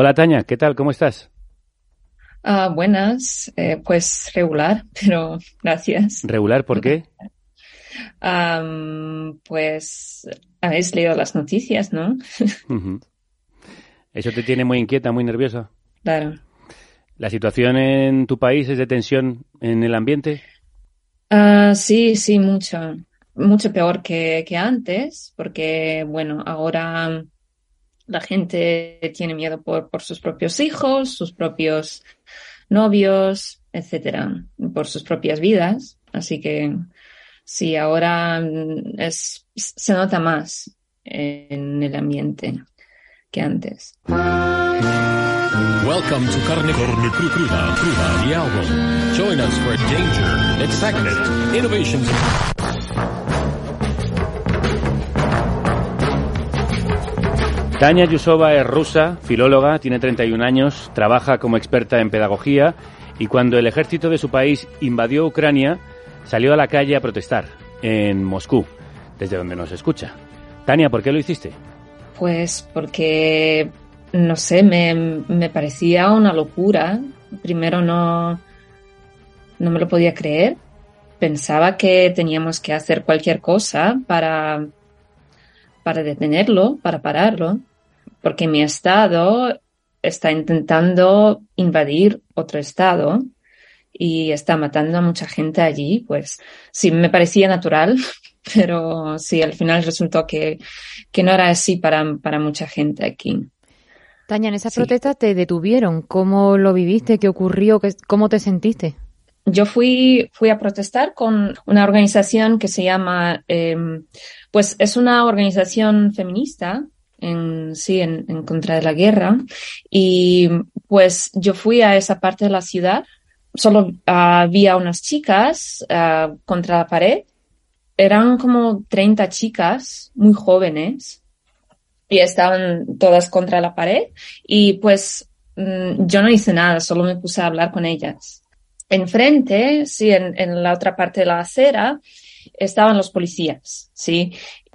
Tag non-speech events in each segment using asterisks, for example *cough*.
Hola Tania, ¿qué tal? ¿Cómo estás? Ah, buenas, eh, pues regular, *laughs* pero gracias. ¿Regular por qué? Pues habéis leído las noticias, ¿no? *laughs* ¿Eso te tiene muy inquieta, muy nerviosa? Claro. ¿La situación en tu país es de tensión en el ambiente? Ah, sí, sí, mucho. Mucho peor que, que antes, porque, bueno, ahora la gente tiene miedo por, por sus propios hijos, sus propios novios, etcétera, por sus propias vidas. Así que sí, ahora mm, es, se nota más en el ambiente que antes. Tania Yusova es rusa, filóloga, tiene 31 años, trabaja como experta en pedagogía y cuando el ejército de su país invadió Ucrania, salió a la calle a protestar en Moscú, desde donde nos escucha. Tania, ¿por qué lo hiciste? Pues porque, no sé, me, me parecía una locura. Primero no, no me lo podía creer. Pensaba que teníamos que hacer cualquier cosa para, para detenerlo, para pararlo, porque mi estado está intentando invadir otro estado y está matando a mucha gente allí, pues sí, me parecía natural, *laughs* pero sí, al final resultó que, que no era así para, para mucha gente aquí. Tania, en esas Sí. protestas te detuvieron. ¿Cómo lo viviste? ¿Qué ocurrió? ¿Qué- ¿Cómo te sentiste? Yo fui, fui a protestar con una organización que se llama, em, pues es una organización feminista, en, sí, en, en contra de la guerra. Y pues yo fui a esa parte de la ciudad. Solo ah, había unas chicas ah, contra la pared. Eran como 30 chicas muy jóvenes y estaban todas contra la pared. Y pues mm, yo no hice nada, solo me puse a hablar con ellas. Enfrente, sí, en, en la otra parte de la acera, estaban los policías, sí.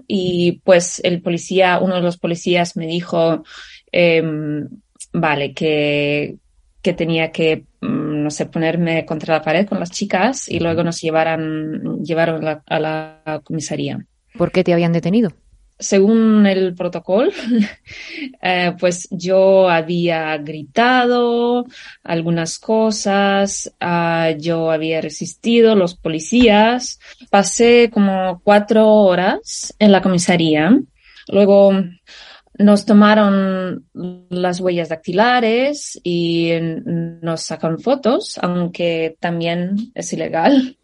Y pues el policía, uno de los policías me dijo, em, vale, que, que tenía que, mm, no sé, ponerme contra la pared con las chicas y luego nos llevaran, llevaron la, a la comisaría ¿Por qué te habían detenido? Según el protocolo, *laughs* eh, pues yo había gritado algunas cosas, ah, yo había resistido los policías, pasé como cuatro horas en la comisaría, luego nos tomaron las huellas dactilares y nos sacaron fotos, aunque también es ilegal.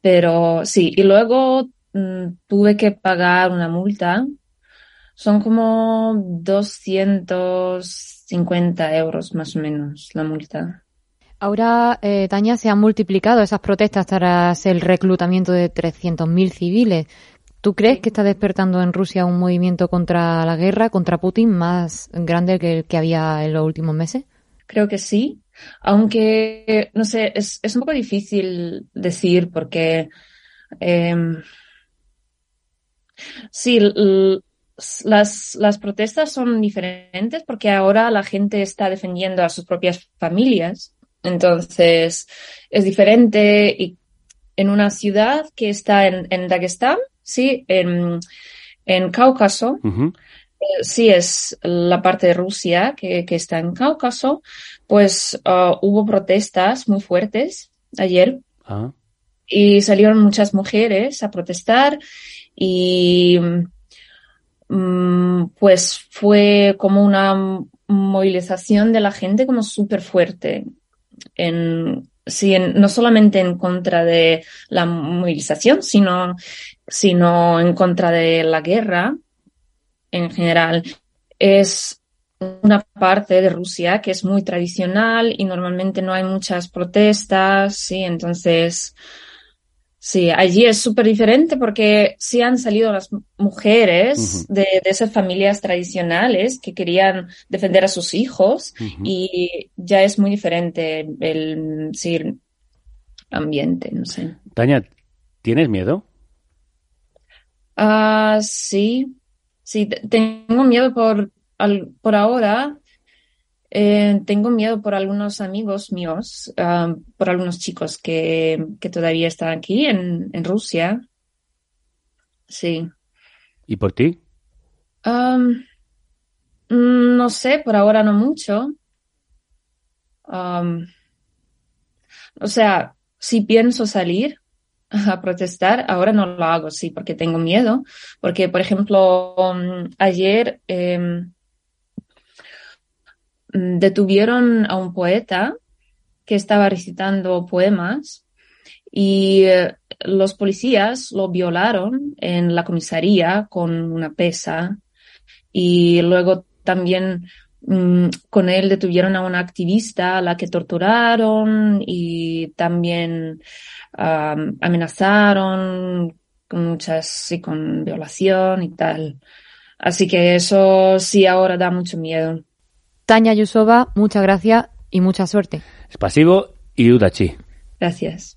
Pero sí, y luego tuve que pagar una multa. Son como 250 euros más o menos la multa. Ahora, eh, Tania, se han multiplicado esas protestas tras el reclutamiento de 300.000 civiles. ¿Tú crees que está despertando en Rusia un movimiento contra la guerra, contra Putin, más grande que el que había en los últimos meses? Creo que sí, aunque no sé, es, es un poco difícil decir porque em, sí, las, las protestas son diferentes porque ahora la gente está defendiendo a sus propias familias. Entonces, es diferente y en una ciudad que está en, en Dagestán, sí, en, en Cáucaso, eh, sí es la parte de Rusia que, que está en Cáucaso, pues ah, hubo protestas muy fuertes ayer Ah, y salieron muchas mujeres a protestar y mm, pues fue como una movilización de la gente como súper fuerte en sí, en- no solamente en contra de la movilización, sino, sino en contra de la guerra en general. Es una parte de Rusia que es muy tradicional y normalmente no hay muchas protestas, sí, entonces, sí, allí es súper diferente porque sí han salido las mujeres de, de esas familias tradicionales que querían defender a sus hijos y ya es muy diferente el, sí, el ambiente, no sé. Tania, ¿tienes miedo? Ah, sí, sí, te- tengo miedo por, al- por ahora. Eh, tengo miedo por algunos amigos míos, ah, por algunos chicos que, que todavía están aquí en, en Rusia. Sí. ¿Y por ti? Um, no sé, por ahora no mucho. Um, o sea, si pienso salir a protestar, ahora no lo hago, sí, porque tengo miedo. Porque, por ejemplo, um, ayer eh, detuvieron a un poeta que estaba recitando poemas y eh, los policías lo violaron en la comisaría con una pesa y luego también mm, con él detuvieron a una activista a la que torturaron y también amenazaron con muchas, sí, con violación y tal. Así que eso sí ahora da mucho miedo. Tania Yusova, muchas gracias y mucha suerte. Es pasivo y Udachi. Gracias.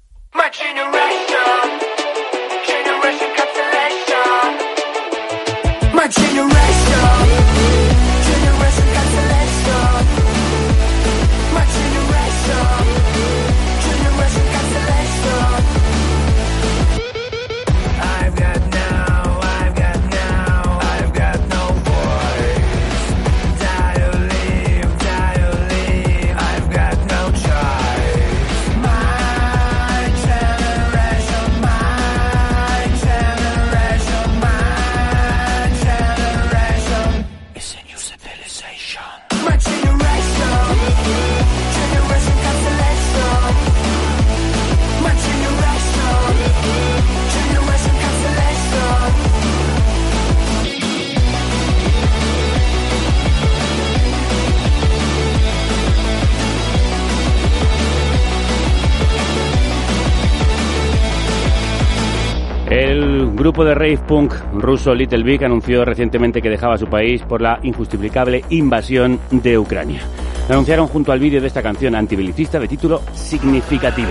Grupo de rave punk ruso Little Big anunció recientemente que dejaba su país por la injustificable invasión de Ucrania. Anunciaron junto al vídeo de esta canción antibelicista de título significativo.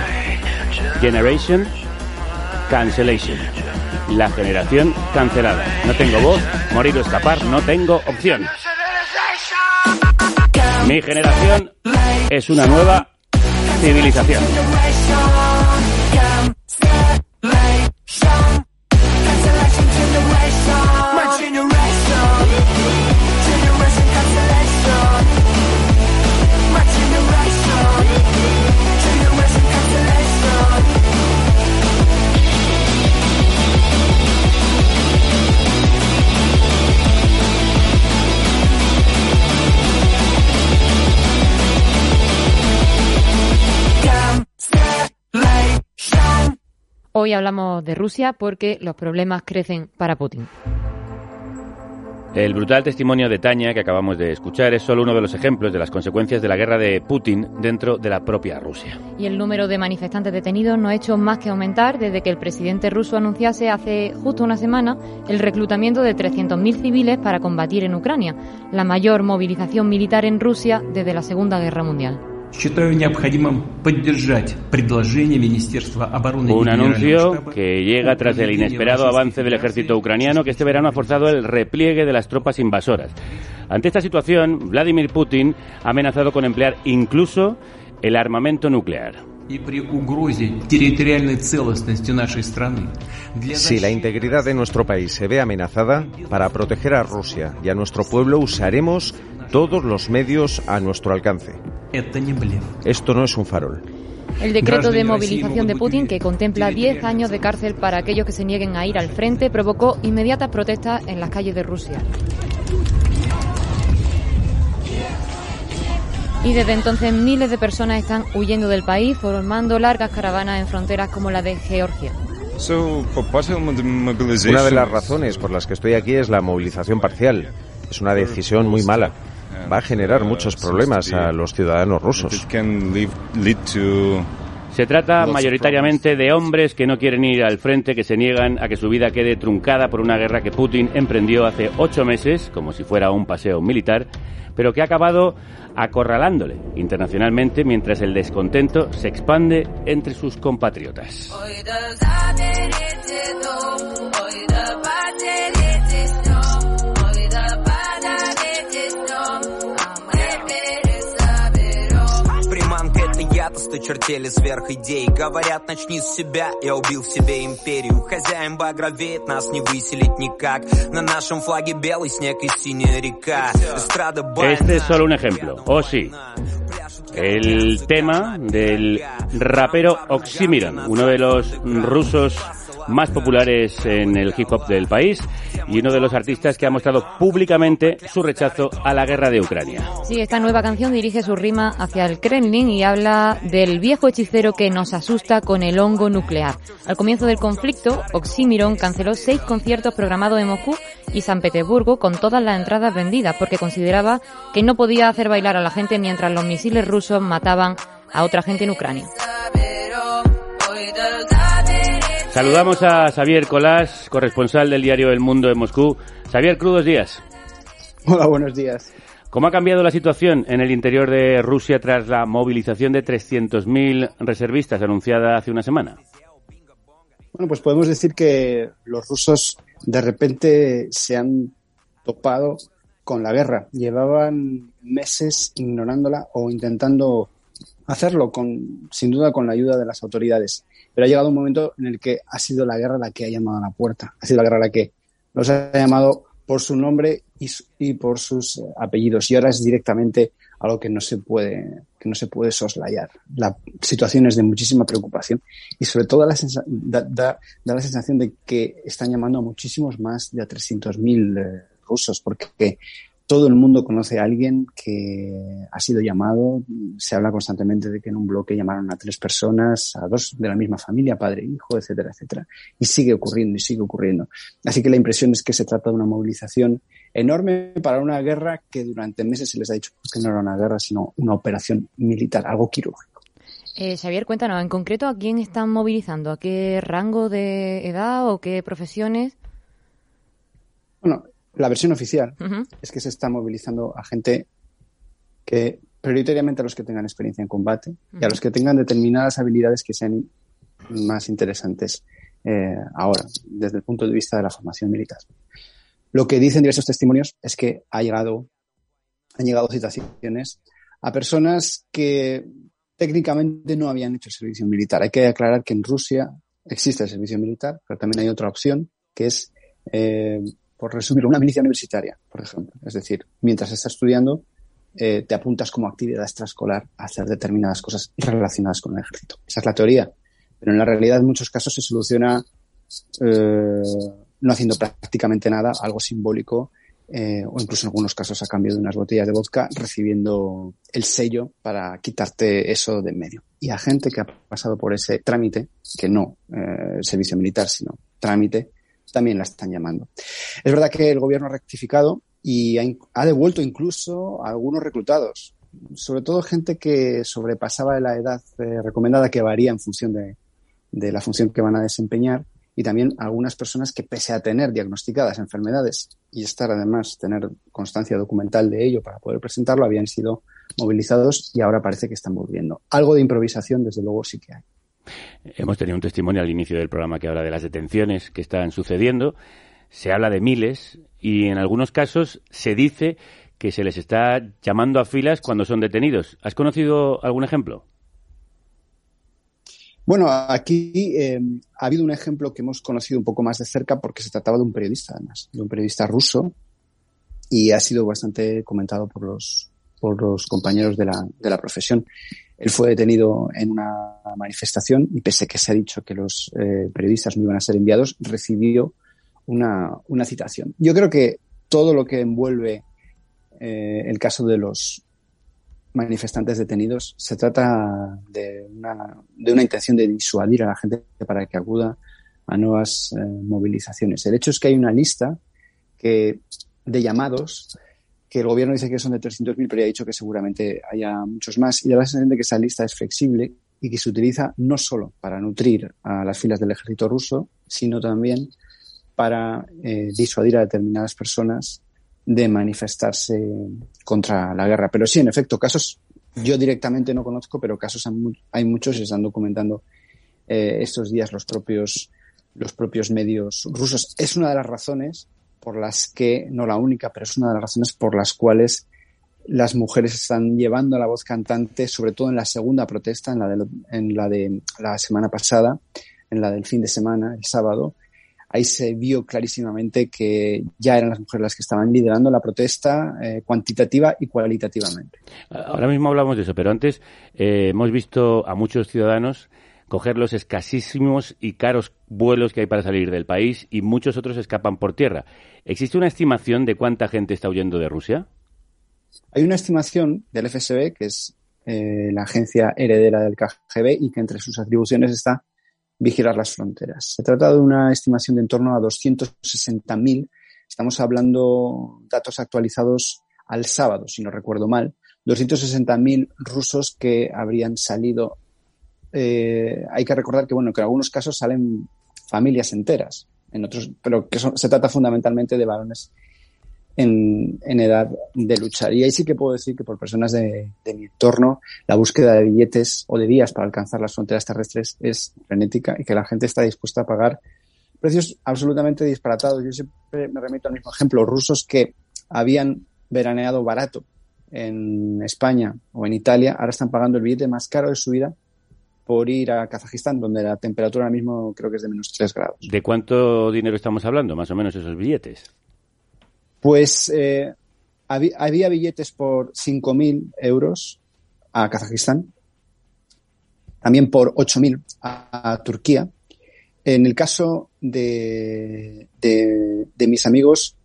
Generation Cancellation. La generación cancelada. No tengo voz, morir o escapar, no tengo opción. Mi generación es una nueva civilización. Hoy hablamos de Rusia porque los problemas crecen para Putin. El brutal testimonio de Tania que acabamos de escuchar es solo uno de los ejemplos de las consecuencias de la guerra de Putin dentro de la propia Rusia. Y el número de manifestantes detenidos no ha hecho más que aumentar desde que el presidente ruso anunciase hace justo una semana el reclutamiento de 300.000 civiles para combatir en Ucrania, la mayor movilización militar en Rusia desde la Segunda Guerra Mundial. Un anuncio que llega tras el inesperado avance del ejército ucraniano que este verano ha forzado el repliegue de las tropas invasoras. Ante esta situación, Vladimir Putin ha amenazado con emplear incluso el armamento nuclear. Si la integridad de nuestro país se ve amenazada, para proteger a Rusia y a nuestro pueblo usaremos todos los medios a nuestro alcance. Esto no es un farol. El decreto de movilización de Putin, que contempla 10 años de cárcel para aquellos que se nieguen a ir al frente, provocó inmediatas protestas en las calles de Rusia. Y desde entonces miles de personas están huyendo del país, formando largas caravanas en fronteras como la de Georgia. Una de las razones por las que estoy aquí es la movilización parcial. Es una decisión muy mala va a generar muchos problemas a los ciudadanos rusos. Se trata mayoritariamente de hombres que no quieren ir al frente, que se niegan a que su vida quede truncada por una guerra que Putin emprendió hace ocho meses, como si fuera un paseo militar, pero que ha acabado acorralándole internacionalmente mientras el descontento se expande entre sus compatriotas. Осточертели сверх идей. Говорят, начни с себя, я убил в себе империю. Хозяин багровеет, нас не выселить никак. На нашем флаге белый снег и синяя река. Эстрада Este es solo un ejemplo, oh sí. El tema del rapero Oxymiron, uno de los rusos más populares en el hip hop del país y uno de los artistas que ha mostrado públicamente su rechazo a la guerra de Ucrania. Sí, esta nueva canción dirige su rima hacia el Kremlin y habla del viejo hechicero que nos asusta con el hongo nuclear. Al comienzo del conflicto, Oxymiron canceló seis conciertos programados en Moscú y San Petersburgo con todas las entradas vendidas porque consideraba que no podía hacer bailar a la gente mientras los misiles rusos mataban a otra gente en Ucrania. Saludamos a Xavier Colás, corresponsal del diario El Mundo en Moscú. Xavier, crudos días. Hola, buenos días. ¿Cómo ha cambiado la situación en el interior de Rusia tras la movilización de 300.000 reservistas anunciada hace una semana? Bueno, pues podemos decir que los rusos de repente se han topado con la guerra. Llevaban meses ignorándola o intentando hacerlo, con, sin duda con la ayuda de las autoridades. Pero ha llegado un momento en el que ha sido la guerra la que ha llamado a la puerta. Ha sido la guerra la que los ha llamado por su nombre y, por sus eh, apellidos. Y ahora es directamente algo que no se puede, que no se puede soslayar. La situación es de muchísima preocupación y sobre todo la da, da, la sensación de que están llamando a muchísimos más de a 300.000 eh, rusos porque todo el mundo conoce a alguien que ha sido llamado. Se habla constantemente de que en un bloque llamaron a tres personas, a dos de la misma familia, padre, hijo, etcétera, etcétera. Y sigue ocurriendo y sigue ocurriendo. Así que la impresión es que se trata de una movilización enorme para una guerra que durante meses se les ha dicho que no era una guerra, sino una operación militar, algo quirúrgico. Eh, Xavier, cuéntanos, en concreto, ¿a quién están movilizando? ¿A qué rango de edad o qué profesiones? Bueno, la versión oficial es que se está movilizando a gente que prioritariamente a los que tengan experiencia en combate y a los que tengan determinadas habilidades que sean más interesantes eh, ahora, desde el punto de vista de la formación militar. Lo que dicen diversos testimonios es que ha llegado, han llegado citaciones a personas que técnicamente no habían hecho el servicio militar. Hay que aclarar que en Rusia existe el servicio militar, pero también hay otra opción que es eh, por resumir, una milicia universitaria, por ejemplo. Es decir, mientras estás estudiando, eh, te apuntas como actividad extraescolar a hacer determinadas cosas relacionadas con el ejército. Esa es la teoría. Pero en la realidad, en muchos casos, se soluciona eh, no haciendo prácticamente nada, algo simbólico, eh, o incluso en algunos casos a cambio de unas botellas de vodka, recibiendo el sello para quitarte eso de en medio. Y a gente que ha pasado por ese trámite, que no servicio militar, sino trámite, también la están llamando. Es verdad que el gobierno ha rectificado y ha, devuelto incluso a algunos reclutados, sobre todo gente que sobrepasaba la edad eh, recomendada que varía en función de, de la función que van a desempeñar y también algunas personas que pese a tener diagnosticadas enfermedades y estar además tener constancia documental de ello para poder presentarlo habían sido movilizados y ahora parece que están volviendo. Algo de improvisación desde luego sí que hay. Hemos tenido un testimonio al inicio del programa que habla de las detenciones que están sucediendo. Se habla de miles y en algunos casos se dice que se les está llamando a filas cuando son detenidos. ¿Has conocido algún ejemplo? Bueno, aquí eh, ha habido un ejemplo que hemos conocido un poco más de cerca porque se trataba de un periodista, además, de un periodista ruso y ha sido bastante comentado por los, por los compañeros de la, de la profesión. Él fue detenido en una manifestación y pese a que se ha dicho que los eh, periodistas no iban a ser enviados, recibió una, una, citación. Yo creo que todo lo que envuelve eh, el caso de los manifestantes detenidos se trata de una, de una intención de disuadir a la gente para que acuda a nuevas eh, movilizaciones. El hecho es que hay una lista que, de llamados que el gobierno dice que son de 300.000, pero ya ha dicho que seguramente haya muchos más. Y da la sensación de que esa lista es flexible y que se utiliza no solo para nutrir a las filas del ejército ruso, sino también para eh, disuadir a determinadas personas de manifestarse contra la guerra. Pero sí, en efecto, casos yo directamente no conozco, pero casos hay muchos y están documentando eh, estos días los propios, los propios medios rusos. Es una de las razones por las que, no la única, pero es una de las razones por las cuales las mujeres están llevando la voz cantante, sobre todo en la segunda protesta, en la de, la semana pasada, en la del fin de semana, el sábado. Ahí se vio clarísimamente que ya eran las mujeres las que estaban liderando la protesta eh, cuantitativa y cualitativamente. Ahora mismo hablamos de eso, pero antes eh, hemos visto a muchos ciudadanos coger los escasísimos y caros vuelos que hay para salir del país y muchos otros escapan por tierra. ¿Existe una estimación de cuánta gente está huyendo de Rusia? Hay una estimación del FSB, que es eh, la agencia heredera del KGB y que entre sus atribuciones está vigilar las fronteras. Se trata de una estimación de en torno a 260.000. Estamos hablando datos actualizados al sábado, si no recuerdo mal. 260.000 rusos que habrían salido. Eh, hay que recordar que, bueno, que en algunos casos salen familias enteras, en otros, pero que se trata fundamentalmente de varones en, edad de luchar. Y ahí sí que puedo decir que por personas de, mi entorno, la búsqueda de billetes o de días para alcanzar las fronteras terrestres es frenética y que la gente está dispuesta a pagar precios absolutamente disparatados. Yo siempre me remito al mismo ejemplo, rusos que habían veraneado barato en España o en Italia, ahora están pagando el billete más caro de su vida por ir a Kazajistán, donde la temperatura ahora mismo creo que es de menos 3 grados. ¿De cuánto dinero estamos hablando, más o menos, esos billetes? Pues eh, había, billetes por 5.000 euros a Kazajistán, también por 8.000 a, a, Turquía. En el caso de, de, mis amigos,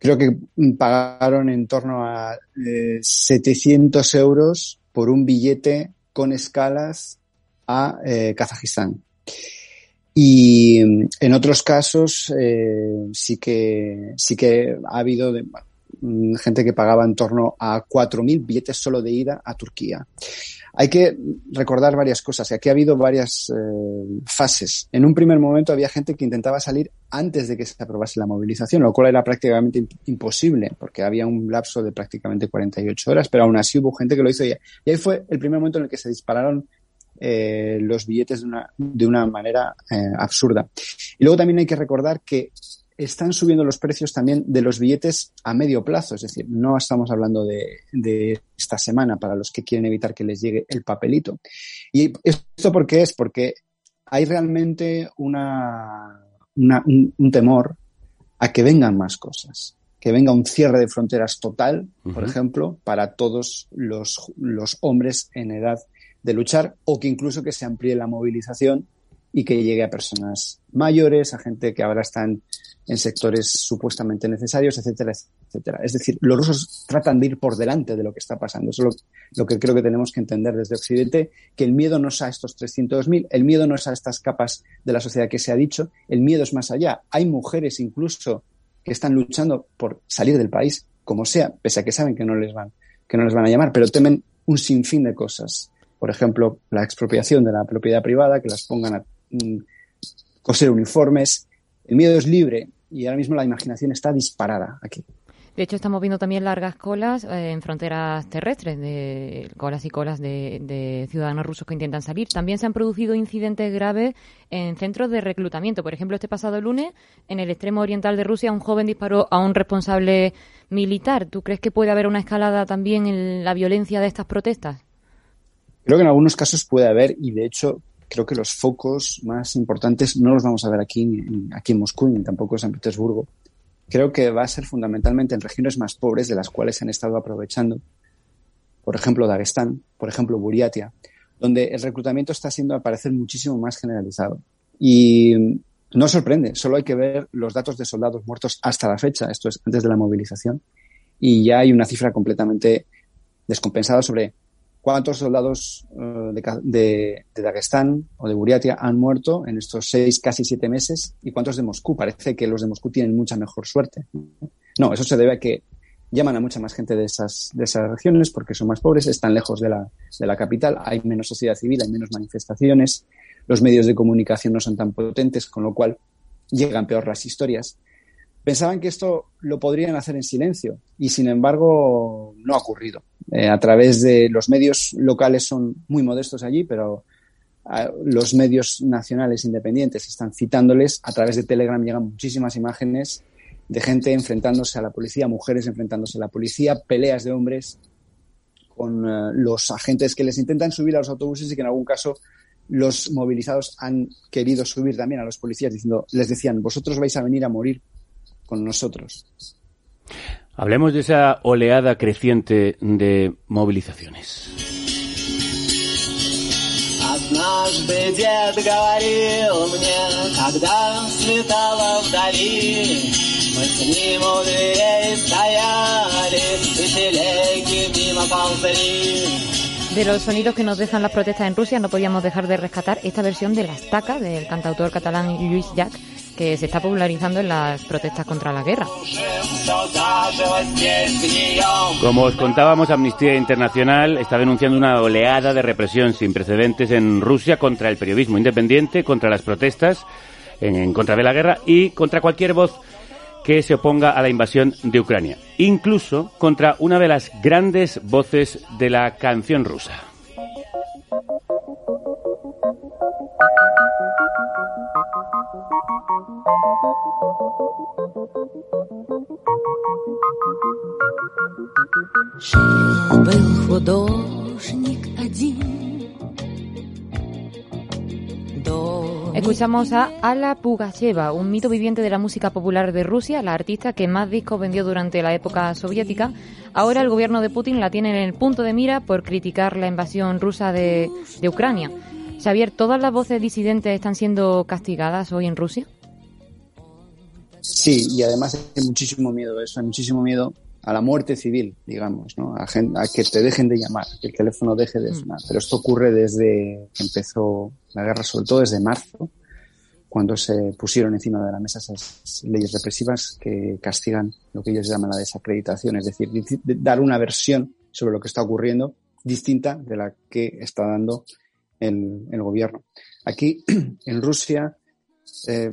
creo que pagaron en torno a 700 eh, euros por un billete con escalas a eh, Kazajistán. Y mm, en otros casos eh, sí que sí que ha habido mm, gente que pagaba en torno a 4.000 billetes solo de ida a Turquía. Hay que recordar varias cosas. Aquí ha habido varias eh, fases. En un primer momento había gente que intentaba salir antes de que se aprobase la movilización, lo cual era prácticamente imposible, porque había un lapso de prácticamente 48 horas, pero aún así hubo gente que lo hizo. Y ahí fue el primer momento en el que se dispararon eh, los billetes de una, de una manera eh, absurda. Y luego también hay que recordar que están subiendo los precios también de los billetes a medio plazo, es decir, no estamos hablando de, de esta semana para los que quieren evitar que les llegue el papelito. ¿Y esto por qué es? Porque hay realmente una, un, un, temor a que vengan más cosas, que venga un cierre de fronteras total, por ejemplo, para todos los, los hombres en edad de luchar o que incluso que se amplíe la movilización y que llegue a personas mayores, a gente que ahora están en sectores supuestamente necesarios, etcétera, etcétera. Es decir, los rusos tratan de ir por delante de lo que está pasando. Eso es lo, que creo que tenemos que entender desde Occidente, que el miedo no es a estos 300.000, el miedo no es a estas capas de la sociedad que se ha dicho, el miedo es más allá. Hay mujeres incluso que están luchando por salir del país, como sea, pese a que saben que no les van, que no les van a llamar, pero temen un sinfín de cosas por ejemplo, la expropiación de la propiedad privada, que las pongan a mm, coser uniformes. El miedo es libre y ahora mismo la imaginación está disparada aquí. De hecho, estamos viendo también largas colas eh, en fronteras terrestres, de colas y colas de, ciudadanos rusos que intentan salir. También se han producido incidentes graves en centros de reclutamiento. Por ejemplo, este pasado lunes, en el extremo oriental de Rusia, un joven disparó a un responsable militar. ¿Tú crees que puede haber una escalada también en la violencia de estas protestas? Creo que en algunos casos puede haber, y de hecho creo que los focos más importantes no los vamos a ver aquí, aquí en Moscú ni tampoco en San Petersburgo. Creo que va a ser fundamentalmente en regiones más pobres de las cuales se han estado aprovechando. Por ejemplo, Dagestán, por ejemplo, Buriatia, donde el reclutamiento está siendo al parecer muchísimo más generalizado. Y no sorprende, solo hay que ver los datos de soldados muertos hasta la fecha, esto es antes de la movilización, y ya hay una cifra completamente descompensada sobre cuántos soldados eh, de, de, Dagestán o de Buriatia han muerto en estos seis, casi siete meses y cuántos de Moscú. Parece que los de Moscú tienen mucha mejor suerte. No, eso se debe a que llaman a mucha más gente de esas, de esas regiones porque son más pobres, están lejos de la, de la capital, hay menos sociedad civil, hay menos manifestaciones, los medios de comunicación no son tan potentes, con lo cual llegan peor las historias pensaban que esto lo podrían hacer en silencio y sin embargo no ha ocurrido. Eh, a través de los medios locales son muy modestos allí, pero ah, los medios nacionales independientes están citándoles. A través de Telegram llegan muchísimas imágenes de gente enfrentándose a la policía, mujeres enfrentándose a la policía, peleas de hombres con eh, los agentes que les intentan subir a los autobuses y que en algún caso los movilizados han querido subir también a los policías diciendo, les decían, vosotros vais a venir a morir con nosotros. Hablemos de esa oleada creciente de movilizaciones. De los sonidos que nos dejan las protestas en Rusia no podíamos dejar de rescatar esta versión de la estaca del cantautor catalán Luis Jack que se está popularizando en las protestas contra la guerra. Como os contábamos, Amnistía Internacional está denunciando una oleada de represión sin precedentes en Rusia contra el periodismo independiente, contra las protestas, en, contra de la guerra y contra cualquier voz que se oponga a la invasión de Ucrania, incluso contra una de las grandes voces de la canción rusa. Escuchamos a Ala Pugacheva, un mito viviente de la música popular de Rusia, la artista que más discos vendió durante la época soviética. Ahora el gobierno de Putin la tiene en el punto de mira por criticar la invasión rusa de, de Ucrania. Xavier, ¿todas las voces disidentes están siendo castigadas hoy en Rusia? Sí, y además hay muchísimo miedo eso, hay muchísimo miedo a la muerte civil, digamos, ¿no? a, que te dejen de llamar, que el teléfono deje de mm. sonar. Pero esto ocurre desde que empezó la guerra, sobre todo desde marzo, cuando se pusieron encima de la mesa esas leyes represivas que castigan lo que ellos llaman la desacreditación, es decir, dar una versión sobre lo que está ocurriendo distinta de la que está dando el, el gobierno. Aquí, *clears throat* en Rusia, eh,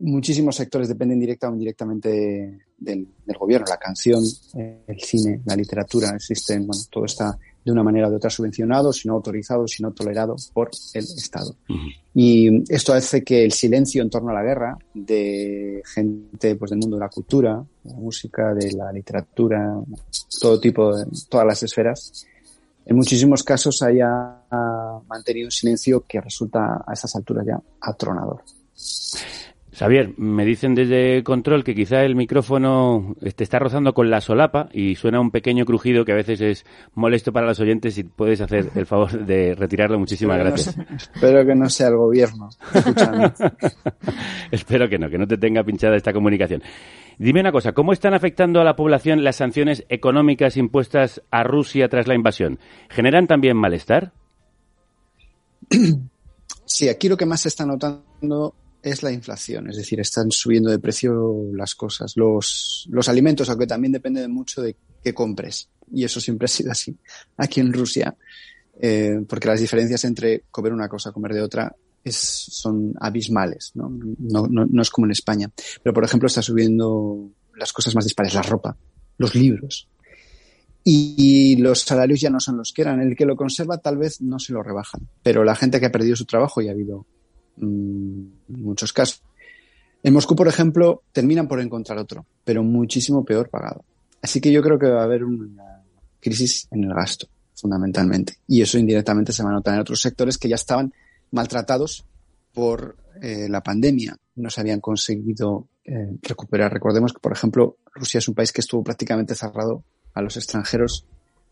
muchísimos sectores dependen directa o indirectamente del, gobierno. La canción, el cine, la literatura, existen, bueno, todo está de una manera o de otra subvencionado, sino autorizado, sino tolerado por el Estado. Y esto hace que el silencio en torno a la guerra de gente pues, del mundo de la cultura, de la música, de la literatura, todo tipo, de todas las esferas, en muchísimos casos haya mantenido un silencio que resulta a estas alturas ya atronador. Xavier, me dicen desde control que quizá el micrófono te está rozando con la solapa y suena un pequeño crujido que a veces es molesto para los oyentes y puedes hacer el favor de retirarlo. Muchísimas gracias. espero que no sea el gobierno. *laughs* espero que no, que no te tenga pinchada esta comunicación. Dime una cosa, ¿cómo están afectando a la población las sanciones económicas impuestas a Rusia tras la invasión? ¿Generan también malestar? Sí, aquí lo que más se está notando es la inflación, es decir, están subiendo de precio las cosas, los, los alimentos, aunque también depende de mucho de qué compres. Y eso siempre ha sido así aquí en Rusia, eh, porque las diferencias entre comer una cosa, comer de otra, son abismales, ¿no? No, ¿no? no es como en España. Pero, por ejemplo, está subiendo las cosas más dispares, la ropa, los libros. Y, los salarios ya no son los que eran. El que lo conserva tal vez no se lo rebajan. Pero la gente que ha perdido su trabajo, y ha habido mm, muchos casos. En Moscú, por ejemplo, terminan por encontrar otro, pero muchísimo peor pagado. Así que yo creo que va a haber una crisis en el gasto, fundamentalmente. Y eso indirectamente se va a notar en otros sectores que ya estaban maltratados por eh, la pandemia. No se habían conseguido eh, recuperar. Recordemos que, por ejemplo, Rusia es un país que estuvo prácticamente cerrado a los extranjeros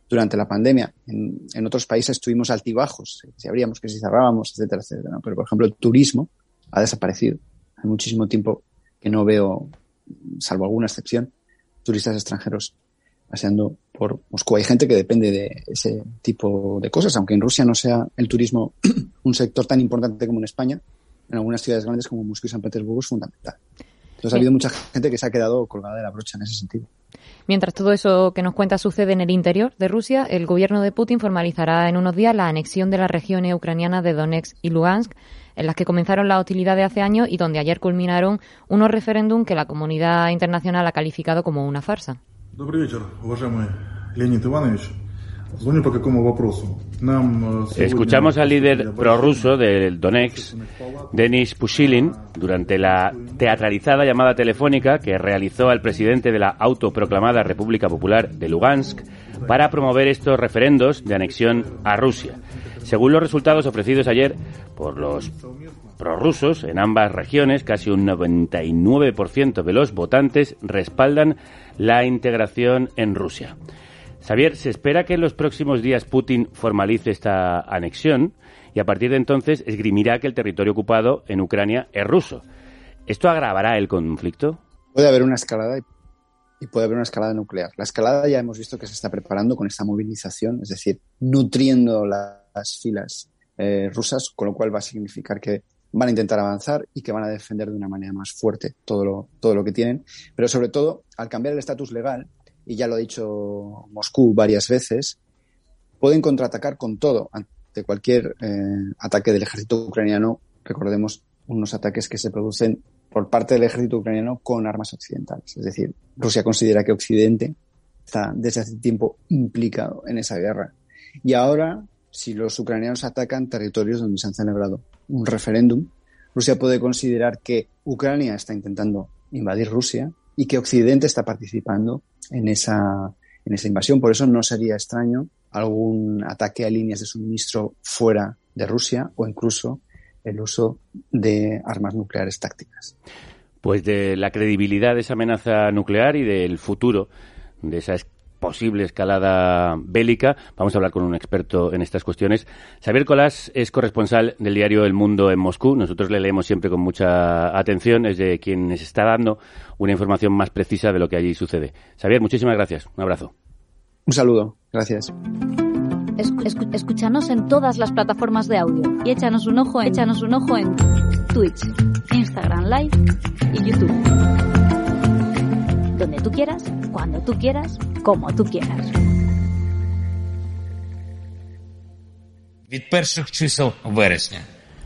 durante la pandemia. En, otros países tuvimos altibajos, si abríamos, que si cerrábamos, etcétera, etcétera. Pero, por ejemplo, el turismo ha desaparecido. Hay muchísimo tiempo que no veo, salvo alguna excepción, turistas extranjeros paseando por Moscú. Hay gente que depende de ese tipo de cosas, aunque en Rusia no sea el turismo *clears throat* un sector tan importante como en España, en algunas ciudades grandes como Moscú y San Petersburgo es fundamental. Entonces ha habido mucha gente que se ha quedado colgada de la brocha en ese sentido. Mientras todo eso que nos cuenta sucede en el interior de Rusia, el gobierno de Putin formalizará en unos días la anexión de las regiones ucranianas de Donetsk y Lugansk, en las que comenzaron las hostilidades hace años y donde ayer culminaron unos referéndum que la comunidad internacional ha calificado como una farsa. Escuchamos al líder prorruso del Donetsk, Denis Pushilin, durante la teatralizada llamada telefónica que realizó al presidente de la autoproclamada República Popular de Lugansk para promover estos referendos de anexión a Rusia. Según los resultados ofrecidos ayer por los prorrusos en ambas regiones, casi un 99% de los votantes respaldan la integración en Rusia. Xavier, se espera que en los próximos días Putin formalice esta anexión y a partir de entonces esgrimirá que el territorio ocupado en Ucrania es ruso. ¿Esto agravará el conflicto? Puede haber una escalada y puede haber una escalada nuclear. La escalada ya hemos visto que se está preparando con esta movilización, es decir, nutriendo las filas eh, rusas, con lo cual va a significar que van a intentar avanzar y que van a defender de una manera más fuerte todo lo, todo lo que tienen. Pero sobre todo, al cambiar el estatus legal, y ya lo ha dicho Moscú varias veces, pueden contraatacar con todo ante cualquier eh, ataque del ejército ucraniano. Recordemos unos ataques que se producen por parte del ejército ucraniano con armas occidentales. Es decir, Rusia considera que Occidente está desde hace tiempo implicado en esa guerra. Y ahora, si los ucranianos atacan territorios donde se han celebrado un referéndum, Rusia puede considerar que Ucrania está intentando invadir Rusia y que Occidente está participando en esa, en esa invasión. Por eso no sería extraño algún ataque a líneas de suministro fuera de Rusia o incluso el uso de armas nucleares tácticas. Pues de la credibilidad de esa amenaza nuclear y del futuro de esa posible escalada bélica. Vamos a hablar con un experto en estas cuestiones. Xavier Colás es corresponsal del diario El Mundo en Moscú. Nosotros le leemos siempre con mucha atención. Es de quien nos está dando una información más precisa de lo que allí sucede. Xavier, muchísimas gracias. Un abrazo. Un saludo. Gracias. escúchanos en todas las plataformas de audio y échanos un ojo, échanos un ojo en Twitch, Instagram Live y YouTube donde tú quieras, cuando tú quieras, como tú quieras.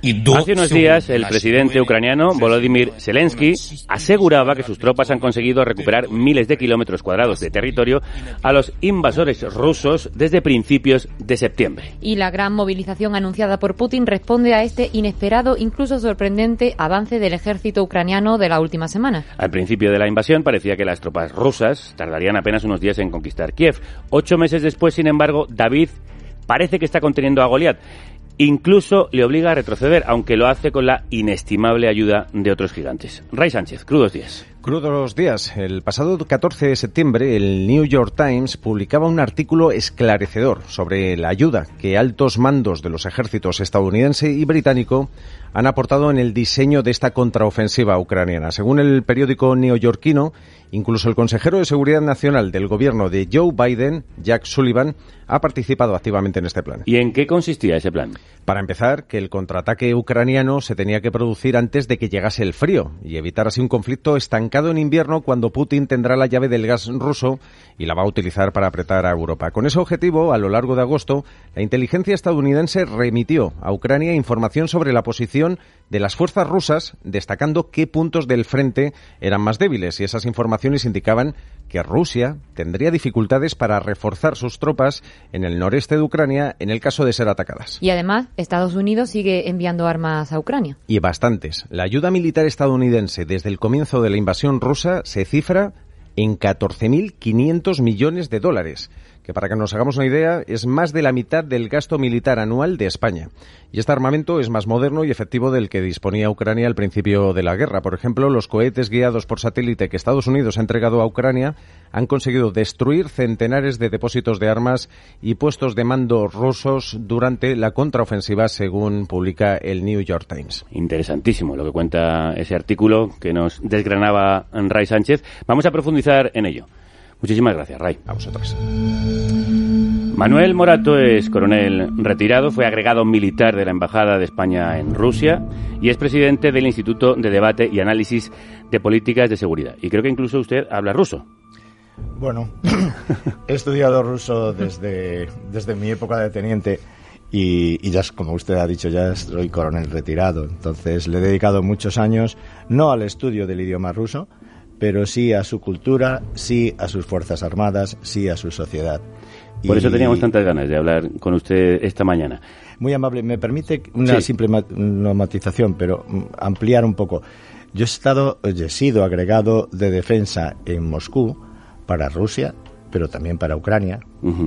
Hace unos días, el presidente ucraniano Volodymyr Zelensky aseguraba que sus tropas han conseguido recuperar miles de kilómetros cuadrados de territorio a los invasores rusos desde principios de septiembre. Y la gran movilización anunciada por Putin responde a este inesperado, incluso sorprendente, avance del ejército ucraniano de la última semana. Al principio de la invasión parecía que las tropas rusas tardarían apenas unos días en conquistar Kiev. Ocho meses después, sin embargo, David parece que está conteniendo a Goliat incluso le obliga a retroceder, aunque lo hace con la inestimable ayuda de otros gigantes. Ray Sánchez, crudos días. Crudos días. El pasado 14 de septiembre, el New York Times publicaba un artículo esclarecedor sobre la ayuda que altos mandos de los ejércitos estadounidense y británico han aportado en el diseño de esta contraofensiva ucraniana. Según el periódico neoyorquino, incluso el consejero de Seguridad Nacional del gobierno de Joe Biden, Jack Sullivan, ha participado activamente en este plan. ¿Y en qué consistía ese plan? Para empezar, que el contraataque ucraniano se tenía que producir antes de que llegase el frío y evitar así un conflicto estancado en invierno cuando Putin tendrá la llave del gas ruso y la va a utilizar para apretar a Europa. Con ese objetivo, a lo largo de agosto, la inteligencia estadounidense remitió a Ucrania información sobre la posición de las fuerzas rusas, destacando qué puntos del frente eran más débiles y esas informaciones indicaban que Rusia tendría dificultades para reforzar sus tropas en el noreste de Ucrania en el caso de ser atacadas. Y además, Estados Unidos sigue enviando armas a Ucrania. Y bastantes. La ayuda militar estadounidense desde el comienzo de la invasión rusa se cifra en 14.500 millones de dólares que para que nos hagamos una idea es más de la mitad del gasto militar anual de España. Y este armamento es más moderno y efectivo del que disponía Ucrania al principio de la guerra. Por ejemplo, los cohetes guiados por satélite que Estados Unidos ha entregado a Ucrania han conseguido destruir centenares de depósitos de armas y puestos de mando rusos durante la contraofensiva, según publica el New York Times. Interesantísimo lo que cuenta ese artículo que nos desgranaba Ray Sánchez. Vamos a profundizar en ello. Muchísimas gracias, Ray. A vosotros. Manuel Morato es coronel retirado, fue agregado militar de la Embajada de España en Rusia y es presidente del Instituto de Debate y Análisis de Políticas de Seguridad. Y creo que incluso usted habla ruso. Bueno, he estudiado ruso desde, desde mi época de teniente y, y, ya, como usted ha dicho, ya soy coronel retirado. Entonces le he dedicado muchos años, no al estudio del idioma ruso, pero sí a su cultura, sí a sus Fuerzas Armadas, sí a su sociedad. Por eso teníamos tantas ganas de hablar con usted esta mañana. Muy amable. Me permite una simple matización, pero mm, ampliar un poco. Yo he estado, he sido agregado de defensa en Moscú para Rusia, pero también para Ucrania,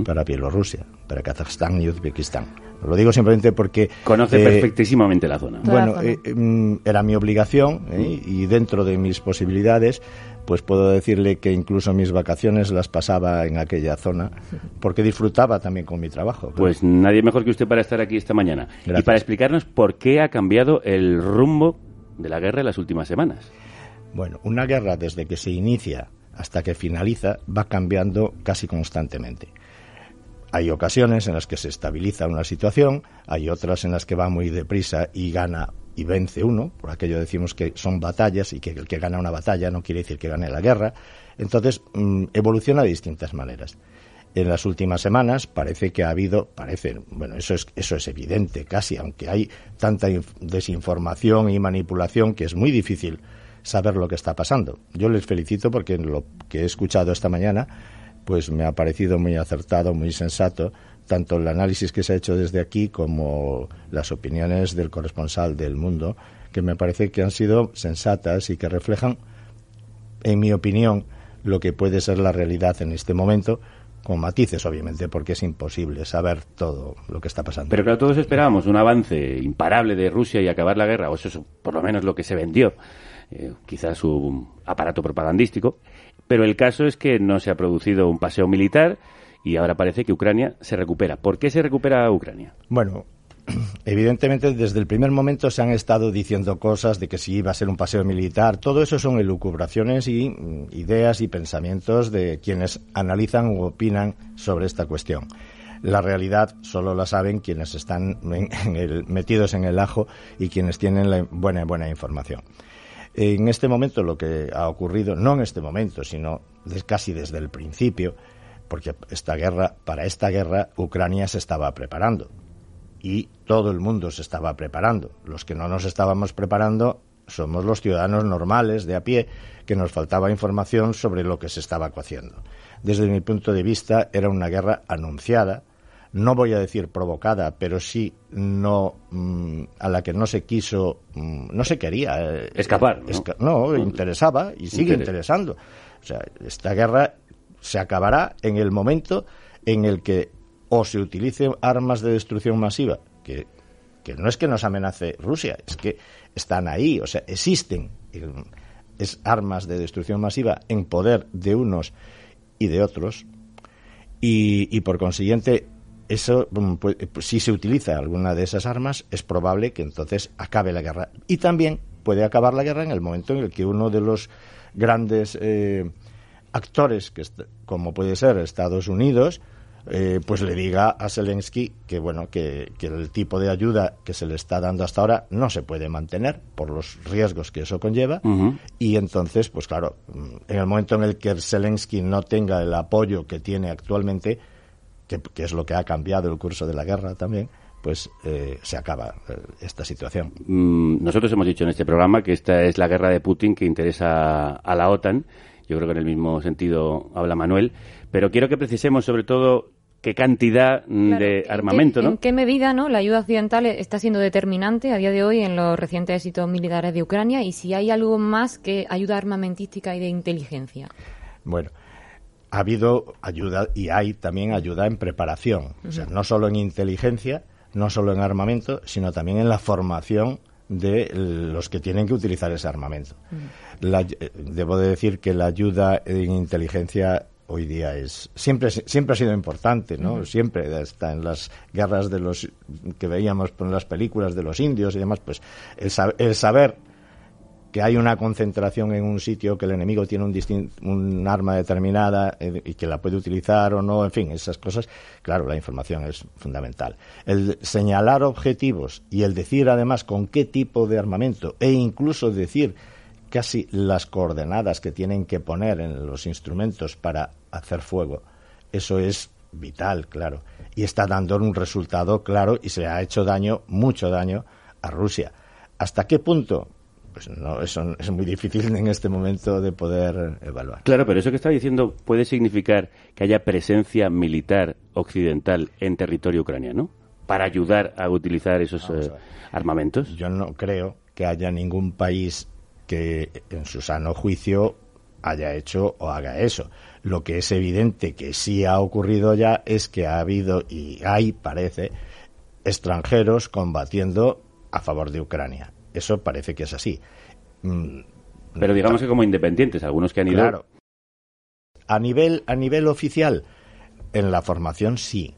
para Bielorrusia, para Kazajstán y Uzbekistán. Lo digo simplemente porque... Conoce eh, perfectísimamente la zona. Bueno, eh, mm, era mi obligación ¿eh? y dentro de mis posibilidades, pues puedo decirle que incluso mis vacaciones las pasaba en aquella zona *laughs* porque disfrutaba también con mi trabajo. Pues nadie mejor que usted para estar aquí esta mañana. Y para explicarnos por qué ha cambiado el rumbo de la guerra en las últimas semanas. Bueno, una guerra desde que se inicia hasta que finaliza va cambiando casi constantemente. Hay ocasiones en las que se estabiliza una situación, hay otras en las que va muy deprisa y gana y vence uno, por aquello decimos que son batallas y que el que gana una batalla no quiere decir que gane la guerra. Entonces, mm, evoluciona de distintas maneras. En las últimas semanas parece que ha habido, parece, bueno, eso es, eso es evidente casi, aunque hay tanta desinformación y manipulación que es muy difícil saber lo que está pasando. Yo les felicito porque lo que he escuchado esta mañana pues me ha parecido muy acertado, muy sensato, tanto el análisis que se ha hecho desde aquí como las opiniones del corresponsal del mundo, que me parece que han sido sensatas y que reflejan, en mi opinión, lo que puede ser la realidad en este momento, con matices, obviamente, porque es imposible saber todo lo que está pasando. Pero claro, todos esperábamos un avance imparable de Rusia y acabar la guerra, o eso es por lo menos lo que se vendió, eh, quizás su aparato propagandístico. Pero el caso es que no se ha producido un paseo militar y ahora parece que Ucrania se recupera. ¿Por qué se recupera Ucrania? Bueno, *clears throat* evidentemente desde el primer momento se han estado diciendo cosas de que si iba a ser un paseo militar. Todo eso son elucubraciones y mm, ideas y pensamientos de quienes analizan u opinan sobre esta cuestión. La realidad solo la saben quienes están *laughs* metidos en el ajo y quienes tienen la buena, buena información. En este momento lo que ha ocurrido, no en este momento, sino casi desde el principio, porque esta guerra, para esta guerra, Ucrania se estaba preparando y todo el mundo se estaba preparando. Los que no nos estábamos preparando somos los ciudadanos normales de a pie que nos faltaba información sobre lo que se estaba haciendo. Desde mi punto de vista era una guerra anunciada, no voy a decir provocada, pero sí no mm, a la que no se quiso, mm, no se quería eh, escapar. ¿no? interesaba y sigue interesando. O sea, esta guerra se acabará en el momento en el que o se utilice armas de destrucción masiva, que, que no es que nos amenace Rusia, es que están ahí, o sea, existen es armas de destrucción masiva en poder de unos y de otros, y, y por consiguiente eso, mm, pues, si se utiliza alguna de esas armas, es probable que entonces acabe la guerra. Y también puede acabar la guerra en el momento en el que uno de los grandes eh, actores, que como puede ser Estados Unidos, eh, pues le diga a Zelensky que bueno que, el tipo de ayuda que se le está dando hasta ahora no se puede mantener por los riesgos que eso conlleva y entonces pues claro mm, en el momento en el que Zelensky no tenga el apoyo que tiene actualmente que, es lo que ha cambiado el curso de la guerra también, pues eh, se acaba eh, esta situación. Mm, nosotros hemos dicho en este programa que esta es la guerra de Putin que interesa a la OTAN. Yo creo que en el mismo sentido habla Manuel. Pero quiero que precisemos sobre todo qué cantidad de armamento, ¿En qué medida no la ayuda occidental está siendo determinante a día de hoy en los recientes éxitos militares de Ucrania y si hay algo más que ayuda armamentística y de inteligencia? Bueno, ha habido ayuda y hay también ayuda en preparación, o sea, no solo en inteligencia, no solo en armamento, sino también en la formación de los que tienen que utilizar ese armamento. Eh, debo de decir que la ayuda en inteligencia hoy día es siempre siempre ha sido importante, ¿no? Siempre está en las guerras de los que veíamos en las películas de los indios y demás, pues el, el saber que hay una concentración en un sitio, que el enemigo tiene un, un arma determinada eh, y que la puede utilizar o no, en fin, esas cosas, claro, la información es fundamental. El señalar objetivos y el decir además con qué tipo de armamento e incluso decir casi las coordenadas que tienen que poner en los instrumentos para hacer fuego, eso es vital, claro, y está dando un resultado claro y se ha hecho daño, mucho daño a Rusia. ¿Hasta qué punto? Pues no, eso es muy difícil en este momento de poder evaluar. Claro, pero eso que estaba diciendo puede significar que haya presencia militar occidental en territorio ucraniano para ayudar a utilizar esos eh, armamentos. Yo no creo que haya ningún país que en su sano juicio haya hecho o haga eso. Lo que es evidente que sí ha ocurrido ya es que ha habido y hay, parece, extranjeros combatiendo a favor de Ucrania. Eso parece que es así. Mm, Pero digamos que como independientes, algunos que han ido. Claro. A nivel, a nivel oficial, en la formación sí.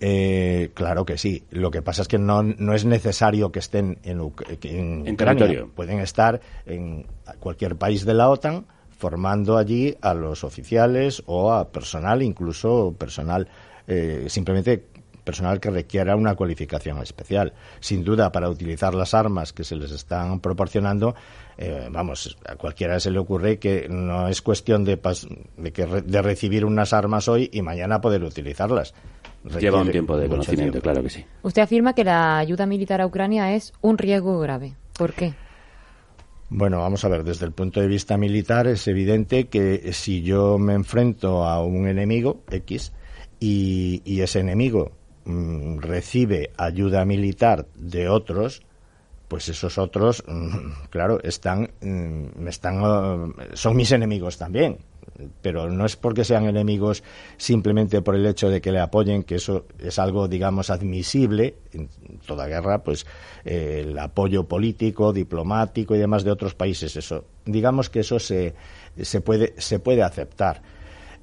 Eh, claro que sí. Lo que pasa es que no, no es necesario que estén en, en, Territorio. Pueden estar en cualquier país de la OTAN formando allí a los oficiales o a personal, incluso personal eh, simplemente personal que requiera una cualificación especial. Sin duda, para utilizar las armas que se les están proporcionando, eh, vamos, a cualquiera se le ocurre que no es cuestión de, de, que de recibir unas armas hoy y mañana poder utilizarlas. Lleva un tiempo de conocimiento, claro que sí. Usted afirma que la ayuda militar a Ucrania es un riesgo grave. ¿Por qué? Bueno, vamos a ver, desde el punto de vista militar es evidente que si yo me enfrento a un enemigo X y, y ese enemigo Mm, recibe ayuda militar de otros, pues esos otros, mm, claro, están, mm, están, uh, son mis enemigos también. Pero no es porque sean enemigos simplemente por el hecho de que le apoyen, que eso es algo, digamos, admisible en toda guerra, pues eh, el apoyo político, diplomático y demás de otros países. Eso, digamos que eso se, se puede, se puede aceptar.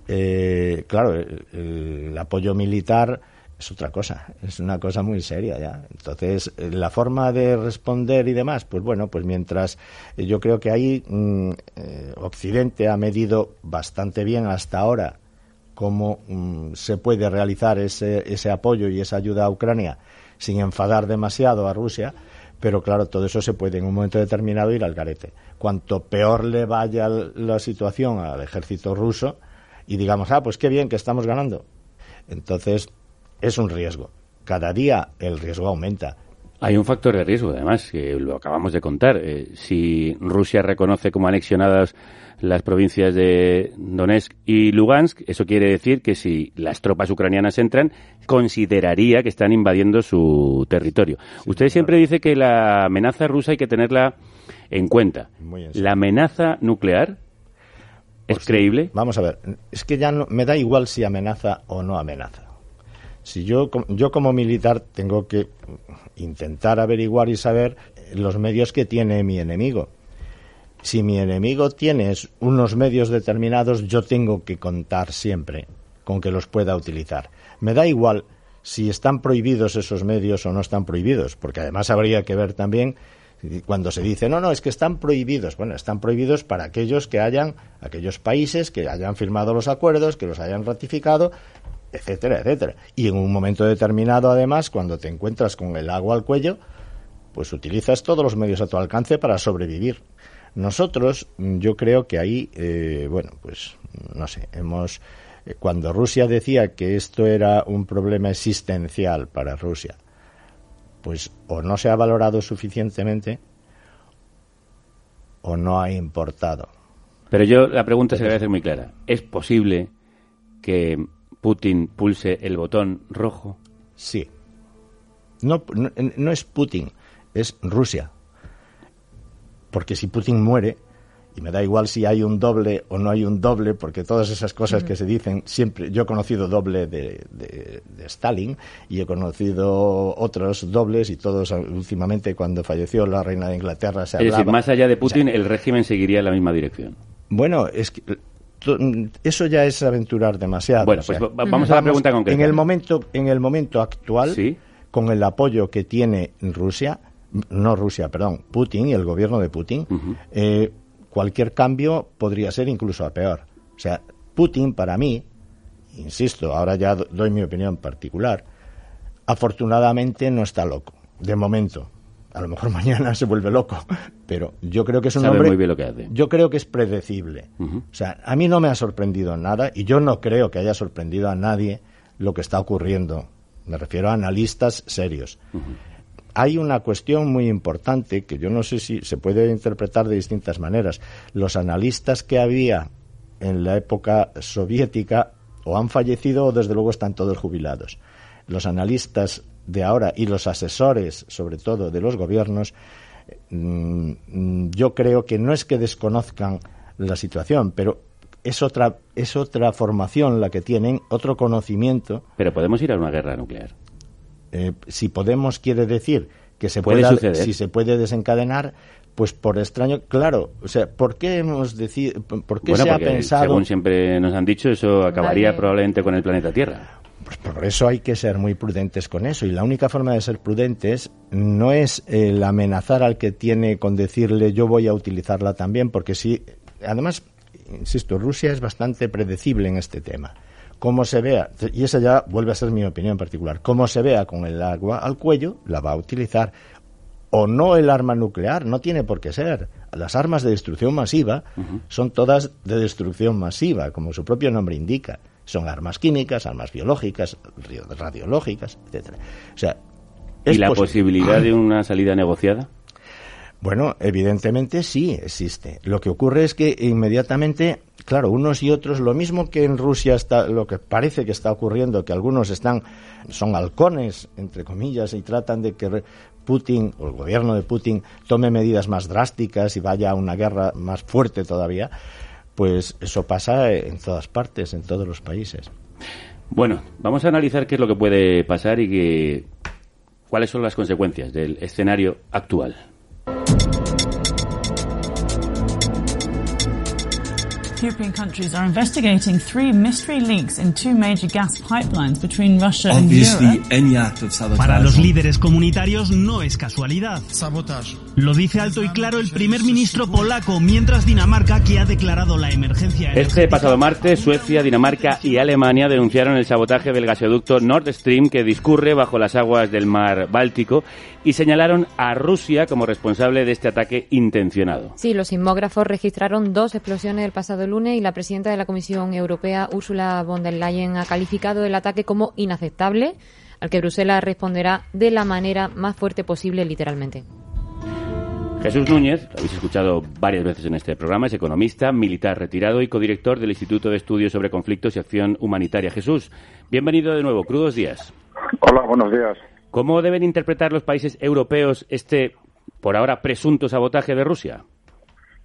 Eh, claro, el apoyo militar es otra cosa, es una cosa muy seria ya. Entonces, eh, la forma de responder y demás, pues bueno, pues mientras eh, yo creo que ahí mm, eh, Occidente ha medido bastante bien hasta ahora cómo mm, se puede realizar ese, ese apoyo y esa ayuda a Ucrania sin enfadar demasiado a Rusia, pero claro, todo eso se puede en un momento determinado ir al garete. Cuanto peor le vaya la situación al ejército ruso y digamos, ah, pues qué bien que estamos ganando. Entonces, es un riesgo. Cada día el riesgo aumenta. Hay un factor de riesgo, además, que lo acabamos de contar. Eh, si Rusia reconoce como anexionadas las provincias de Donetsk y Lugansk, eso quiere decir que si las tropas ucranianas entran, consideraría que están invadiendo su territorio. Usted siempre dice que la amenaza rusa hay que tenerla en cuenta. ¿La amenaza nuclear es pues creíble? Vamos a ver, es que ya no, me da igual si amenaza o no amenaza. Si yo, yo como militar tengo que intentar averiguar y saber los medios que tiene mi enemigo. Si mi enemigo tiene unos medios determinados, yo tengo que contar siempre con que los pueda utilizar. Me da igual si están prohibidos esos medios o no están prohibidos, porque además habría que ver también cuando se dice, no, no, es que están prohibidos. Bueno, están prohibidos para aquellos que hayan, aquellos países que hayan firmado los acuerdos, que los hayan ratificado, etcétera, etcétera. Y en un momento determinado, además, cuando te encuentras con el agua al cuello, pues utilizas todos los medios a tu alcance para sobrevivir. Nosotros, yo creo que ahí, eh, bueno, pues no sé, hemos eh, cuando Rusia decía que esto era un problema existencial para Rusia, pues o no se ha valorado suficientemente o no ha importado. Pero yo la pregunta se debe hacer muy clara. ¿Es posible que Putin pulse el botón rojo? Sí. No, no, es Putin, es Rusia. Porque si Putin muere, y me da igual si hay un doble o no hay un doble, porque todas esas cosas que se dicen, siempre, yo he conocido doble de, de, Stalin y he conocido otros dobles y todos últimamente cuando falleció la reina de Inglaterra se hablaba. Es decir, más allá de Putin, el régimen seguiría en la misma dirección. Bueno, es que eso ya es aventurar demasiado. Bueno, pues vamos a la pregunta concreta. En el momento, en el momento actual, con el apoyo que tiene Rusia, no Rusia, perdón, Putin y el gobierno de Putin, eh, cualquier cambio podría ser incluso a peor. O sea, Putin para mí, insisto, ahora ya doy mi opinión particular, afortunadamente no está loco, de momento a lo mejor *laughs* mañana se vuelve loco, pero yo creo que es un hombre muy bien lo que hace. Yo creo que es predecible. O sea, a mí no me ha sorprendido nada y yo no creo que haya sorprendido a nadie lo que está ocurriendo. Me refiero a analistas serios. hay una cuestión muy importante que yo no sé si se puede interpretar de distintas maneras. Los analistas que había en la época soviética o han fallecido o desde luego están todos jubilados. Los analistas de ahora y los asesores, sobre todo de los gobiernos, mm, yo creo que no es que desconozcan la situación, pero es otra es otra formación la que tienen, otro conocimiento. Pero podemos ir a una guerra nuclear. Eh, si podemos quiere decir que se puede si se puede desencadenar, pues por extraño, claro, o sea, ¿por qué hemos decidido, por qué se ha pensado? Según siempre nos han dicho, eso acabaría probablemente con el planeta Tierra. Pues por eso hay que ser muy prudentes con eso. Y la única forma de ser prudentes no es el amenazar al que tiene con decirle yo voy a utilizarla también, porque si, además, insisto, Rusia es bastante predecible en este tema. Como se vea, y esa ya vuelve a ser mi opinión particular, como se vea con el agua al cuello, la va a utilizar. O no el arma nuclear, no tiene por qué ser. Las armas de destrucción masiva son todas de destrucción masiva, como su propio nombre indica. Son armas químicas, armas biológicas, radiológicas, etcétera. O sea, ¿Y la posibilidad de una salida negociada? Bueno, evidentemente sí existe. Lo que ocurre es que inmediatamente, claro, unos y otros, lo mismo que en Rusia está, lo que parece que está ocurriendo, que algunos están, son halcones, entre comillas, y tratan de que Putin, o el gobierno de Putin, tome medidas más drásticas y vaya a una guerra más fuerte todavía pues eso pasa en todas partes, en todos los países. Bueno, vamos a analizar qué es lo que puede pasar y que, cuáles son las consecuencias del escenario actual. European countries are investigating three mystery leaks in two major gas pipelines between Russia and Europe. Para los líderes comunitarios no es casualidad. Sabotaje. Lo dice alto y claro el primer ministro polaco, mientras Dinamarca, que ha declarado la emergencia. Este pasado martes, Suecia, Dinamarca y Alemania denunciaron el sabotaje del gasoducto Nord Stream que discurre bajo las aguas del mar Báltico y señalaron a Rusia como responsable de este ataque intencionado. Sí, los sismógrafos registraron dos explosiones el pasado lunes y la presidenta de la Comisión Europea, Ursula von der Leyen, ha calificado el ataque como inaceptable, al que Bruselas responderá de la manera más fuerte posible, literalmente. Jesús Núñez, lo habéis escuchado varias veces en este programa, es economista, militar retirado y codirector del Instituto de Estudios sobre Conflictos y Acción Humanitaria. Jesús, bienvenido de nuevo. Crudos días. Hola, buenos días. ¿Cómo deben interpretar los países europeos este, por ahora, presunto sabotaje de Rusia?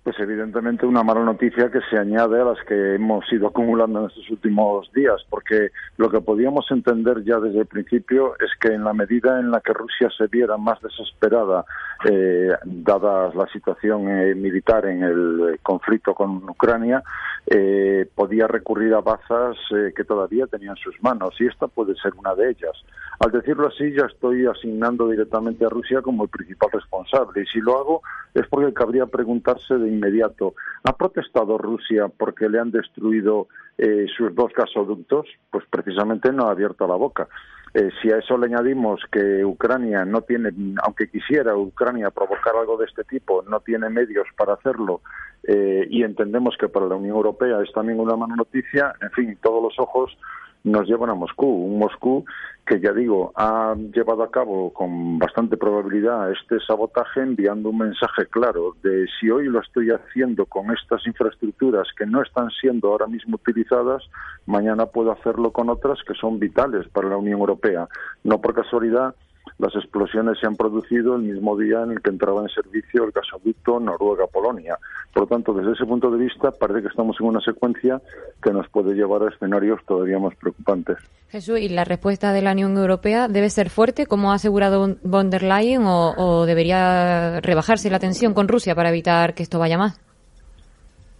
Pues evidentemente una mala noticia que se añade a las que hemos ido acumulando en estos últimos días, porque lo que podíamos entender ya desde el principio es que en la medida en la que Rusia se viera más desesperada, eh, dada la situación eh, militar en el conflicto con Ucrania, eh, podía recurrir a bazas eh, que todavía tenía en sus manos, y esta puede ser una de ellas. Al decirlo así, ya estoy asignando directamente a Rusia como el principal responsable. Y si lo hago es porque cabría preguntarse de inmediato, ¿ha protestado Rusia porque le han destruido eh, sus dos gasoductos? Pues precisamente no ha abierto la boca. Eh, si a eso le añadimos que Ucrania no tiene, aunque quisiera Ucrania provocar algo de este tipo, no tiene medios para hacerlo, eh, y entendemos que para la Unión Europea es también una mala noticia, en fin, todos los ojos nos llevan a Moscú. Un Moscú que, ya digo, ha llevado a cabo con bastante probabilidad este sabotaje enviando un mensaje claro de si hoy lo estoy haciendo con estas infraestructuras que no están siendo ahora mismo utilizadas, mañana puedo hacerlo con otras que son vitales para la Unión Europea. No por casualidad las explosiones se han producido el mismo día en el que entraba en servicio el gasoducto Noruega-Polonia. Por lo tanto, desde ese punto de vista, parece que estamos en una secuencia que nos puede llevar a escenarios todavía más preocupantes. Jesús, ¿y la respuesta de la Unión Europea debe ser fuerte, como ha asegurado von der Leyen, o, o debería rebajarse la tensión con Rusia para evitar que esto vaya más?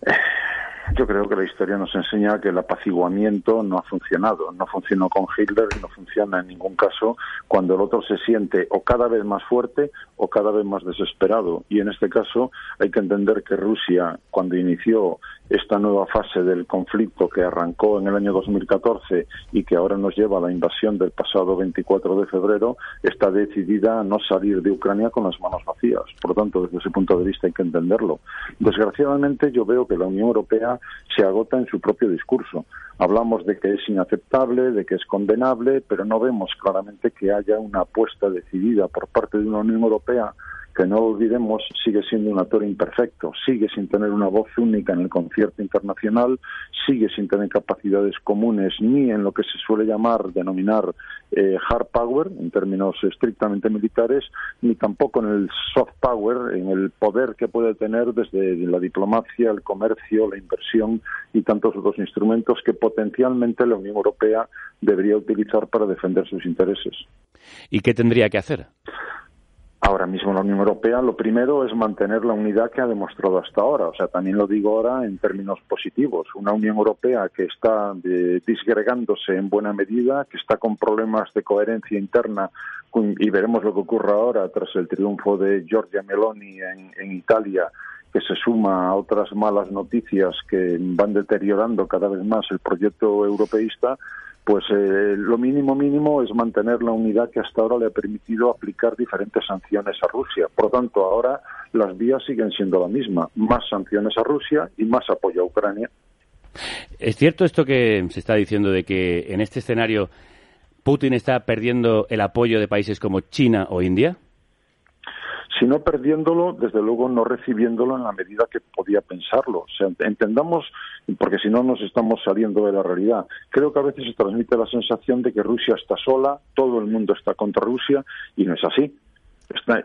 *laughs* Yo creo que la historia nos enseña que el apaciguamiento no ha funcionado. No funcionó con Hitler y no funciona en ningún caso cuando el otro se siente o cada vez más fuerte o cada vez más desesperado. Y en este caso hay que entender que Rusia, cuando inició esta nueva fase del conflicto que arrancó en el año 2014 y que ahora nos lleva a la invasión del pasado 24 de febrero, está decidida a no salir de Ucrania con las manos vacías. Por lo tanto, desde ese punto de vista hay que entenderlo. Desgraciadamente, yo veo que la Unión Europea se agota en su propio discurso. Hablamos de que es inaceptable, de que es condenable, pero no vemos claramente que haya una apuesta decidida por parte de una Unión Europea que no olvidemos sigue siendo un actor imperfecto, sigue sin tener una voz única en el concierto internacional, sigue sin tener capacidades comunes ni en lo que se suele llamar, denominar eh, hard power en términos estrictamente militares, ni tampoco en el soft power, en el poder que puede tener desde la diplomacia, el comercio, la inversión y tantos otros instrumentos que potencialmente la Unión Europea debería utilizar para defender sus intereses. ¿Y qué tendría que hacer? Ahora mismo la Unión Europea lo primero es mantener la unidad que ha demostrado hasta ahora. O sea, también lo digo ahora en términos positivos. Una Unión Europea que está eh, disgregándose en buena medida, que está con problemas de coherencia interna y veremos lo que ocurre ahora tras el triunfo de Giorgia Meloni en Italia que se suma a otras malas noticias que van deteriorando cada vez más el proyecto europeísta, pues eh, lo mínimo mínimo es mantener la unidad que hasta ahora le ha permitido aplicar diferentes sanciones a Rusia. Por lo tanto, ahora las vías siguen siendo la misma, más sanciones a Rusia y más apoyo a Ucrania. ¿Es cierto esto que se está diciendo de que en este escenario Putin está perdiendo el apoyo de países como China o India? Si no perdiéndolo, desde luego no recibiéndolo en la medida que podía pensarlo. O sea, entendamos, porque si no nos estamos saliendo de la realidad. Creo que a veces se transmite la sensación de que Rusia está sola, todo el mundo está contra Rusia, y no es así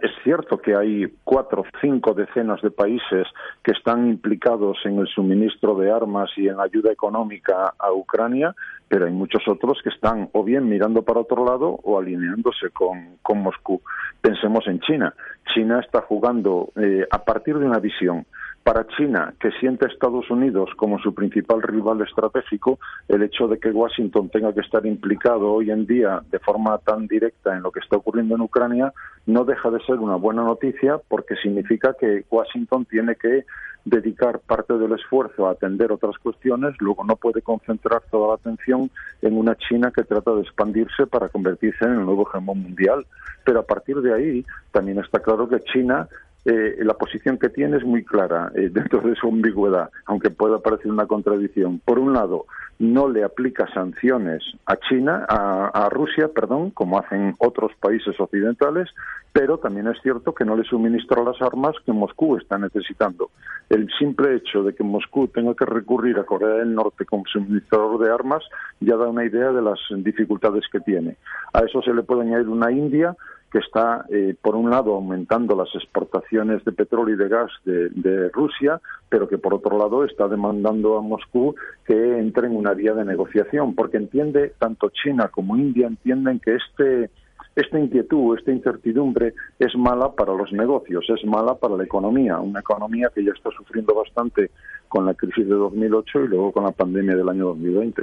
es cierto que hay cuatro o cinco decenas de países que están implicados en el suministro de armas y en ayuda económica a Ucrania, pero hay muchos otros que están o bien mirando para otro lado o alineándose con, Moscú. Pensemos en China. China está jugando eh, a partir de una visión para China, que siente a Estados Unidos como su principal rival estratégico, el hecho de que Washington tenga que estar implicado hoy en día de forma tan directa en lo que está ocurriendo en Ucrania no deja de ser una buena noticia porque significa que Washington tiene que dedicar parte del esfuerzo a atender otras cuestiones, luego no puede concentrar toda la atención en una China que trata de expandirse para convertirse en el nuevo hegemón mundial. Pero a partir de ahí también está claro que China eh, la posición que tiene es muy clara eh, *laughs* dentro de su ambigüedad, aunque pueda parecer una contradicción. Por un lado, no le aplica sanciones a China, a, Rusia, perdón, como hacen otros países occidentales, pero también es cierto que no le suministra las armas que Moscú está necesitando. El simple hecho de que Moscú tenga que recurrir a Corea del Norte como suministrador de armas ya da una idea de las dificultades que tiene. A eso se le puede añadir una India que está, eh, por un lado, aumentando las exportaciones de petróleo y de gas de, Rusia, pero que, por otro lado, está demandando a Moscú que entre en una vía de negociación, porque entiende, tanto China como India entienden que este, esta inquietud, esta incertidumbre es mala para los negocios, es mala para la economía, una economía que ya está sufriendo bastante con la crisis de 2008 y luego con la pandemia del año 2020.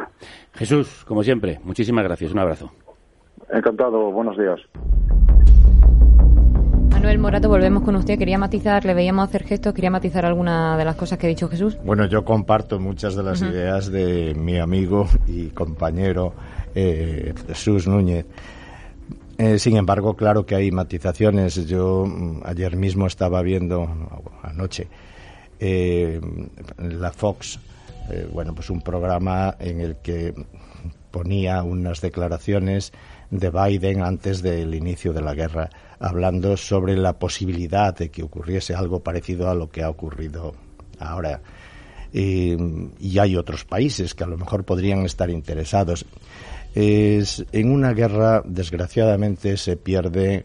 Jesús, como siempre, muchísimas gracias. Un abrazo. Encantado. Buenos días. Manuel Morato, volvemos con usted. Quería matizar, le veíamos hacer gestos, quería matizar alguna de las cosas que ha dicho Jesús. Bueno, yo comparto muchas de las ideas de mi amigo y compañero eh, Jesús Núñez. Eh, sin embargo, claro que hay matizaciones. Yo mm, ayer mismo estaba viendo, anoche, eh, la Fox, bueno, pues un programa en el que ponía unas declaraciones de Biden antes del inicio de la guerra, hablando sobre la posibilidad de que ocurriese algo parecido a lo que ha ocurrido ahora. y hay otros países que a lo mejor podrían estar interesados. Es, en una guerra, desgraciadamente, se pierde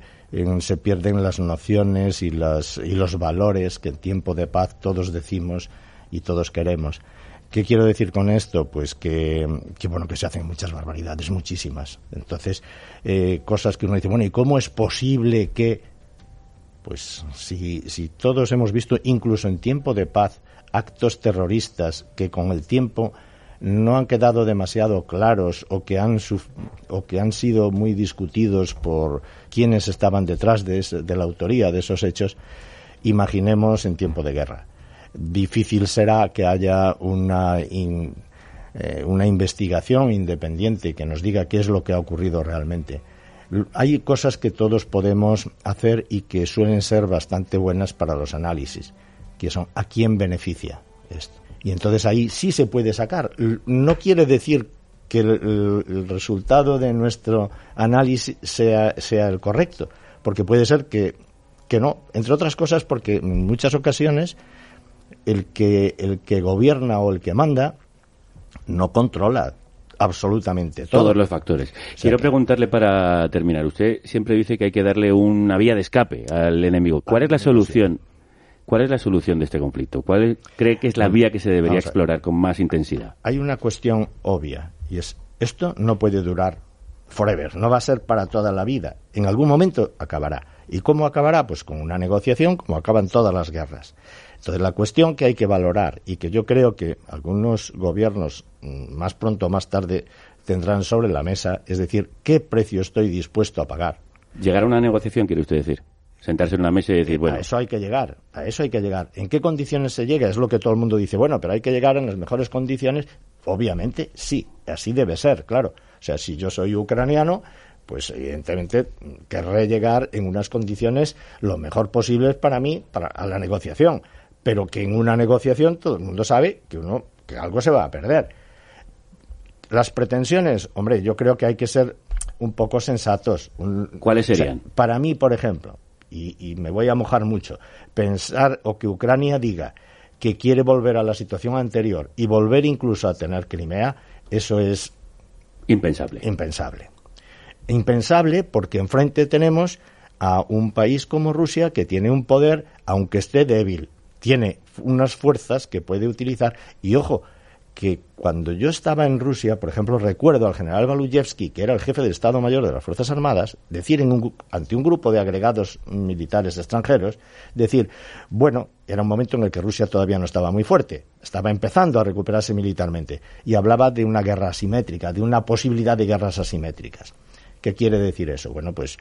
se pierden las nociones y, las, y los valores que en tiempo de paz todos decimos y todos queremos. ¿Qué quiero decir con esto? Pues que, bueno, que se hacen muchas barbaridades, muchísimas. Entonces, eh, cosas que uno dice, bueno, ¿y cómo es posible que, pues, si, todos hemos visto, incluso en tiempo de paz, actos terroristas que con el tiempo no han quedado demasiado claros o que han, o que han sido muy discutidos por quienes estaban detrás de, de la autoría de esos hechos, imaginemos en tiempo de guerra difícil será que haya una, eh, una investigación independiente que nos diga qué es lo que ha ocurrido realmente. Hay cosas que todos podemos hacer y que suelen ser bastante buenas para los análisis, que son a quién beneficia esto. Y entonces ahí sí se puede sacar. No quiere decir que el, resultado de nuestro análisis sea, sea el correcto, porque puede ser que, que no, entre otras cosas porque en muchas ocasiones el que, el que gobierna o el que manda no controla absolutamente todos los factores. Quiero preguntarle para terminar. Usted siempre dice que hay que darle una vía de escape al enemigo. ¿Cuál es la solución? ¿Cuál es la solución de este conflicto? ¿Cuál cree que es la vía que se debería explorar con más intensidad? Hay una cuestión obvia y es esto no puede durar forever, no va a ser para toda la vida. En algún momento acabará. ¿Y cómo acabará? Pues con una negociación, como acaban todas las guerras. Entonces, la cuestión que hay que valorar y que yo creo que algunos gobiernos mm, más pronto o más tarde tendrán sobre la mesa, es decir, ¿qué precio estoy dispuesto a pagar? Llegar a una negociación, quiere usted decir. Sentarse en una mesa y decir, bueno. A eso hay que llegar, a eso hay que llegar. ¿En qué condiciones se llega? Es lo que todo el mundo dice, bueno, pero hay que llegar en las mejores condiciones. Obviamente, sí, así debe ser, claro. O sea, si yo soy ucraniano, pues evidentemente querré llegar en unas condiciones lo mejor posibles para mí, para a la negociación pero que en una negociación todo el mundo sabe que uno que algo se va a perder. Las pretensiones, hombre, yo creo que hay que ser un poco sensatos. ¿Cuáles serían? para mí, por ejemplo, y, me voy a mojar mucho, pensar o que Ucrania diga que quiere volver a la situación anterior y volver incluso a tener Crimea, eso es impensable. Impensable. Impensable porque enfrente tenemos a un país como Rusia que tiene un poder, aunque esté débil, tiene unas fuerzas que puede utilizar y ojo que cuando yo estaba en Rusia, por ejemplo, recuerdo al general Baluyevsky, que era el jefe del Estado Mayor de las Fuerzas Armadas, decir en ante un grupo de agregados militares extranjeros, decir, bueno, era un momento en el que Rusia todavía no estaba muy fuerte, estaba empezando a recuperarse militarmente, y hablaba de una guerra asimétrica, de una posibilidad de guerras asimétricas. ¿Qué quiere decir eso? Bueno, pues,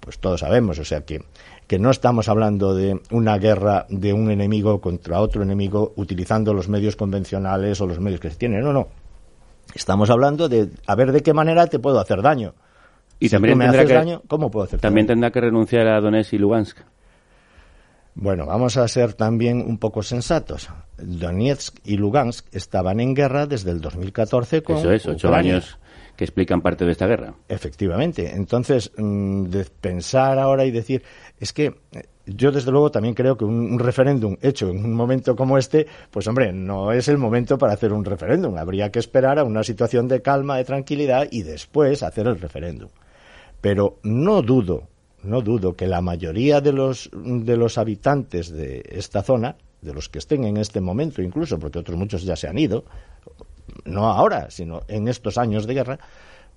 pues todos sabemos, o sea que que no estamos hablando de una guerra de un enemigo contra otro enemigo utilizando los medios convencionales o los medios que se tienen. No, no. Estamos hablando de a ver de qué manera te puedo hacer daño. Y también me haces que, daño, ¿cómo puedo hacer También tendrá que renunciar a Donetsk y Lugansk. Bueno, vamos a ser también un poco sensatos. Donetsk y Lugansk estaban en guerra desde el 2014 con Eso es, ocho años que explican parte de esta guerra. Efectivamente. Entonces, mm, pensar ahora y decir, es que eh, yo desde luego también creo que un, referéndum hecho en un momento como este, pues hombre, no es el momento para hacer un referéndum. Habría que esperar a una situación de calma, de tranquilidad y después hacer el referéndum. Pero no dudo, no dudo que la mayoría de los, de los habitantes de esta zona, de los que estén en este momento incluso, porque otros muchos ya se han ido, no ahora, sino en estos años de guerra,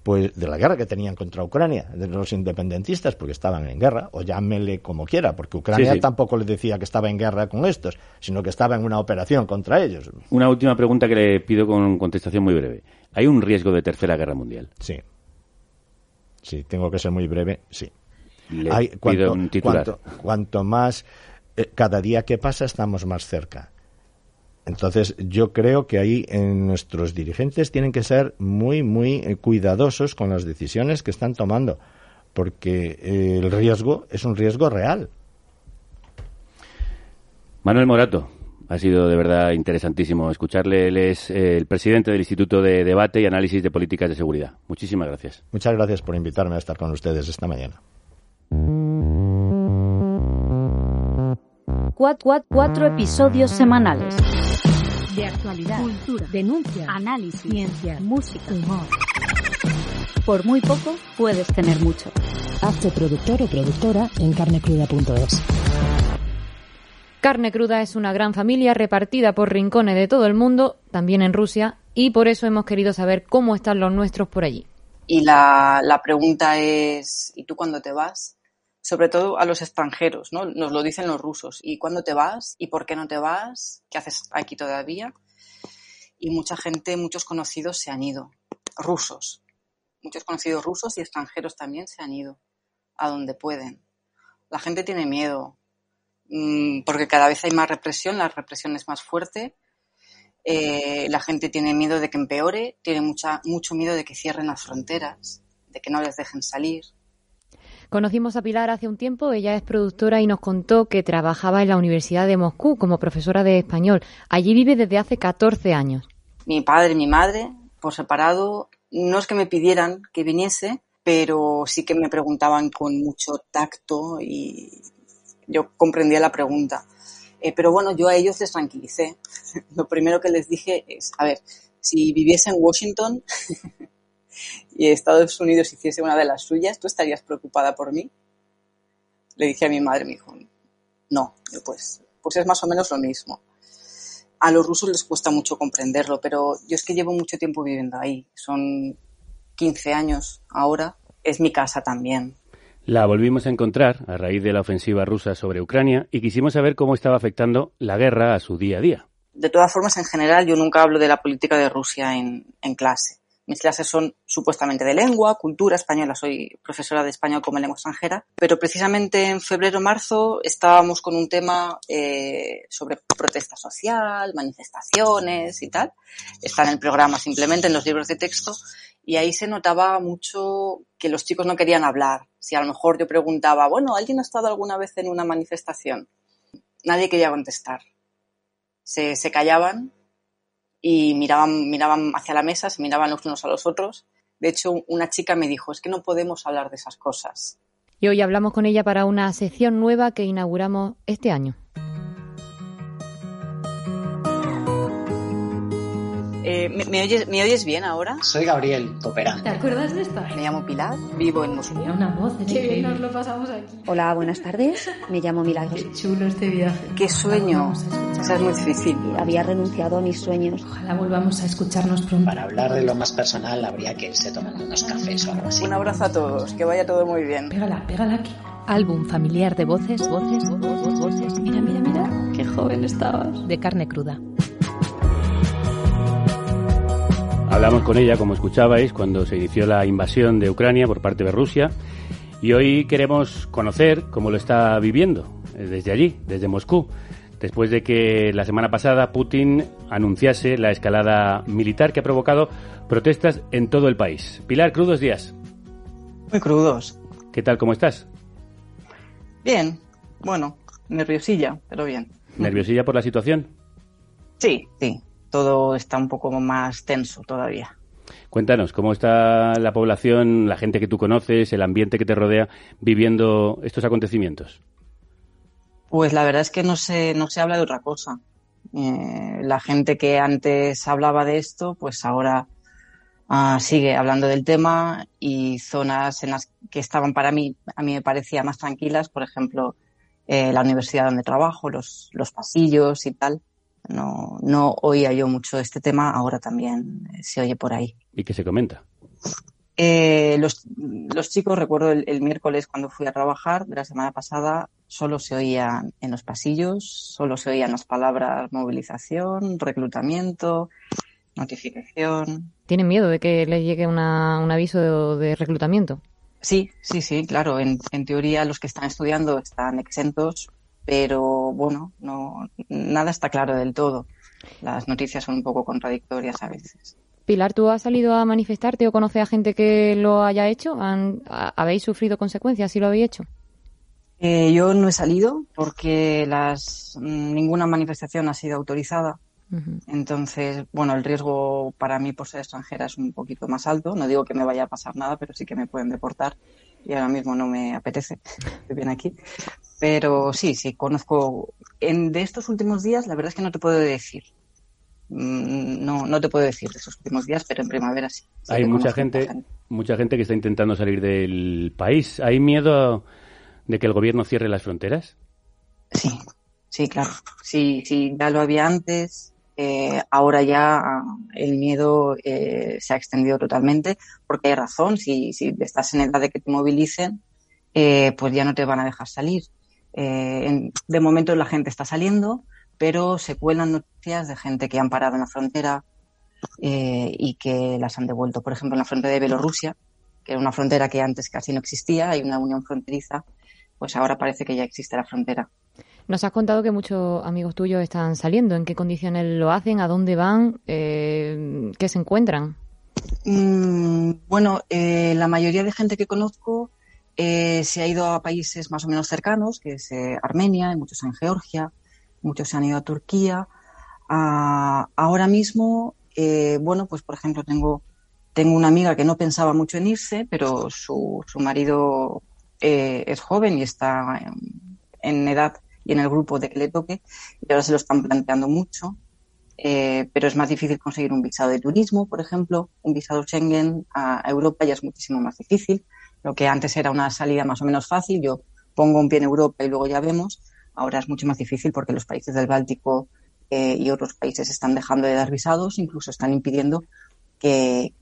pues de la guerra que tenían contra Ucrania, de los independentistas, porque estaban en guerra, o llámele como quiera, porque Ucrania tampoco les decía que estaba en guerra con estos, sino que estaba en una operación contra ellos. Una última pregunta que le pido con contestación muy breve. ¿Hay un riesgo de tercera guerra mundial? Sí. Sí, tengo que ser muy breve, sí. Le Hay, pido un titular. Cuanto, más, eh, cada día que pasa estamos más cerca. Entonces, yo creo que ahí en nuestros dirigentes tienen que ser muy, muy eh, cuidadosos con las decisiones que están tomando, porque eh, el riesgo es un riesgo real. Manuel Morato, ha sido de verdad interesantísimo escucharle. Él es eh, el presidente del Instituto de Debate y Análisis de Políticas de Seguridad. Muchísimas gracias. Muchas gracias por invitarme a estar con ustedes esta mañana. cuatro episodios semanales de actualidad, cultura, denuncia, análisis, ciencia, música, humor. Por muy poco puedes tener mucho. Hazte productor o productora en carnecruda.es. Carne Cruda es una gran familia repartida por rincones de todo el mundo, también en Rusia, y por eso hemos querido saber cómo están los nuestros por allí. Y la, la pregunta es, ¿y tú cuándo te vas? Sobre todo a los extranjeros, ¿no? Nos lo dicen los rusos. ¿Y cuándo te vas? ¿Y por qué no te vas? ¿Qué haces aquí todavía? Y mucha gente, muchos conocidos se han ido, rusos. Muchos conocidos rusos y extranjeros también se han ido a donde pueden. La gente tiene miedo mm, porque cada vez hay más represión, la represión es más fuerte. Eh, la gente tiene miedo de que empeore, tiene mucha, mucho miedo de que cierren las fronteras, de que no les dejen salir Conocimos a Pilar hace un tiempo, ella es productora y nos contó que trabajaba en la Universidad de Moscú como profesora de español. Allí vive desde hace 14 años. Mi padre y mi madre, por separado, no es que me pidieran que viniese, pero sí que me preguntaban con mucho tacto y yo comprendía la pregunta. Eh, pero bueno, yo a ellos les tranquilicé. *laughs* Lo primero que les dije es, a ver, si viviese en Washington *laughs* y Estados Unidos hiciese una de las suyas, ¿tú estarías preocupada por mí? Le dije a mi madre, me dijo, no, pues, pues es más o menos lo mismo. A los rusos les cuesta mucho comprenderlo, pero yo es que llevo mucho tiempo viviendo ahí. Son 15 años ahora. Es mi casa también. La volvimos a encontrar a raíz de la ofensiva rusa sobre Ucrania y quisimos saber cómo estaba afectando la guerra a su día a día. De todas formas, en general, yo nunca hablo de la política de Rusia en, en clase. Mis clases son supuestamente de lengua, cultura española, soy profesora de español como lengua extranjera, pero precisamente en febrero-marzo estábamos con un tema eh, sobre protesta social, manifestaciones y tal. Está en el programa simplemente, en los libros de texto, y ahí se notaba mucho que los chicos no querían hablar. Si a lo mejor yo preguntaba, bueno, ¿alguien ha estado alguna vez en una manifestación? Nadie quería contestar. Se, se callaban y miraban, miraban hacia la mesa, se miraban los unos a los otros. De hecho, una chica me dijo, es que no podemos hablar de esas cosas. Y hoy hablamos con ella para una sección nueva que inauguramos este año. Eh, ¿me, me oyes, ¿Me oyes bien ahora? Soy Gabriel, cooperante. ¿Te acuerdas de esta? Me llamo Pilar, vivo en Moscú. Tenía una voz, Qué bien nos lo pasamos aquí. Hola, buenas tardes. Me llamo Milagros. Qué chulo este viaje. Qué sueño. O sea, es muy difícil. Había renunciado a mis sueños. Ojalá volvamos a escucharnos pronto. Para hablar de lo más personal habría que irse tomando unos cafés o algo así. Un abrazo a todos, que vaya todo muy bien. Pégala, pégala aquí. Álbum familiar de voces, voces, voces, voces. Mira, mira, mira. Qué joven estabas. De carne cruda. Hablamos con ella, como escuchabais, cuando se inició la invasión de Ucrania por parte de Rusia y hoy queremos conocer cómo lo está viviendo eh, desde allí, desde Moscú, después de que la semana pasada Putin anunciase la escalada militar que ha provocado protestas en todo el país. Pilar, crudos días. Muy crudos. ¿Qué tal, cómo estás? Bien, bueno, nerviosilla, pero bien. ¿Nerviosilla por la situación? Sí, sí, todo está un poco más tenso todavía. Cuéntanos, ¿cómo está la población, la gente que tú conoces, el ambiente que te rodea viviendo estos acontecimientos? Pues la verdad es que no se, no se habla de otra cosa. Eh, la gente que antes hablaba de esto, pues ahora ah, sigue hablando del tema y zonas en las que estaban para mí, a mí me parecía más tranquilas, por ejemplo, eh, la universidad donde trabajo, los, los pasillos y tal, no, no oía yo mucho este tema, ahora también se oye por ahí. ¿Y qué se comenta? Eh, los, los, chicos, recuerdo el, el, miércoles cuando fui a trabajar de la semana pasada, solo se oían en los pasillos, solo se oían las palabras movilización, reclutamiento, notificación. ¿Tienen miedo de que les llegue una, un aviso de, de, reclutamiento? Sí, sí, sí, claro. En, en teoría los que están estudiando están exentos, pero bueno, no, nada está claro del todo. Las noticias son un poco contradictorias a veces. Pilar, ¿tú has salido a manifestarte o conoces a gente que lo haya hecho? ¿Han, ¿Habéis sufrido consecuencias si lo habéis hecho? Eh, yo no he salido porque las, ninguna manifestación ha sido autorizada. Uh -huh. Entonces, bueno, el riesgo para mí por ser extranjera es un poquito más alto. No digo que me vaya a pasar nada, pero sí que me pueden deportar y ahora mismo no me apetece. Estoy bien aquí. Pero sí, sí, conozco. En, de estos últimos días, la verdad es que no te puedo decir. No, no te puedo decir de esos últimos días, pero en primavera sí. sí Hay mucha gente, gente, mucha gente que está intentando salir del país. ¿Hay miedo de que el gobierno cierre las fronteras? Sí, sí, claro. Sí, sí, ya lo había antes. Eh, ahora ya el miedo eh, se ha extendido totalmente porque hay razón. Si, si estás en edad de que te movilicen, eh, pues ya no te van a dejar salir. Eh, en, de momento la gente está saliendo, pero se cuelan noticias de gente que han parado en la frontera eh, y que las han devuelto. Por ejemplo, en la frontera de Bielorrusia, que era una frontera que antes casi no existía, hay una unión fronteriza, pues ahora parece que ya existe la frontera. Nos has contado que muchos amigos tuyos están saliendo. ¿En qué condiciones lo hacen? ¿A dónde van? Eh, ¿Qué se encuentran? Mm, bueno, eh, la mayoría de gente que conozco eh, se ha ido a países más o menos cercanos, que es Armenia, muchos en Georgia, muchos se han ido a Turquía. Ah, ahora mismo, bueno, pues por ejemplo tengo, tengo una amiga que no pensaba mucho en irse, pero su, su marido es joven y está en edad y en el grupo de que le toque, y ahora se lo están planteando mucho. Eh, pero es más difícil conseguir un visado de turismo, por ejemplo, un visado Schengen a Europa ya es muchísimo más difícil. Lo que antes era una salida más o menos fácil, yo pongo un pie en Europa y luego ya vemos, ahora es mucho más difícil porque los países del Báltico eh, y otros países están dejando de dar visados, incluso están impidiendo que,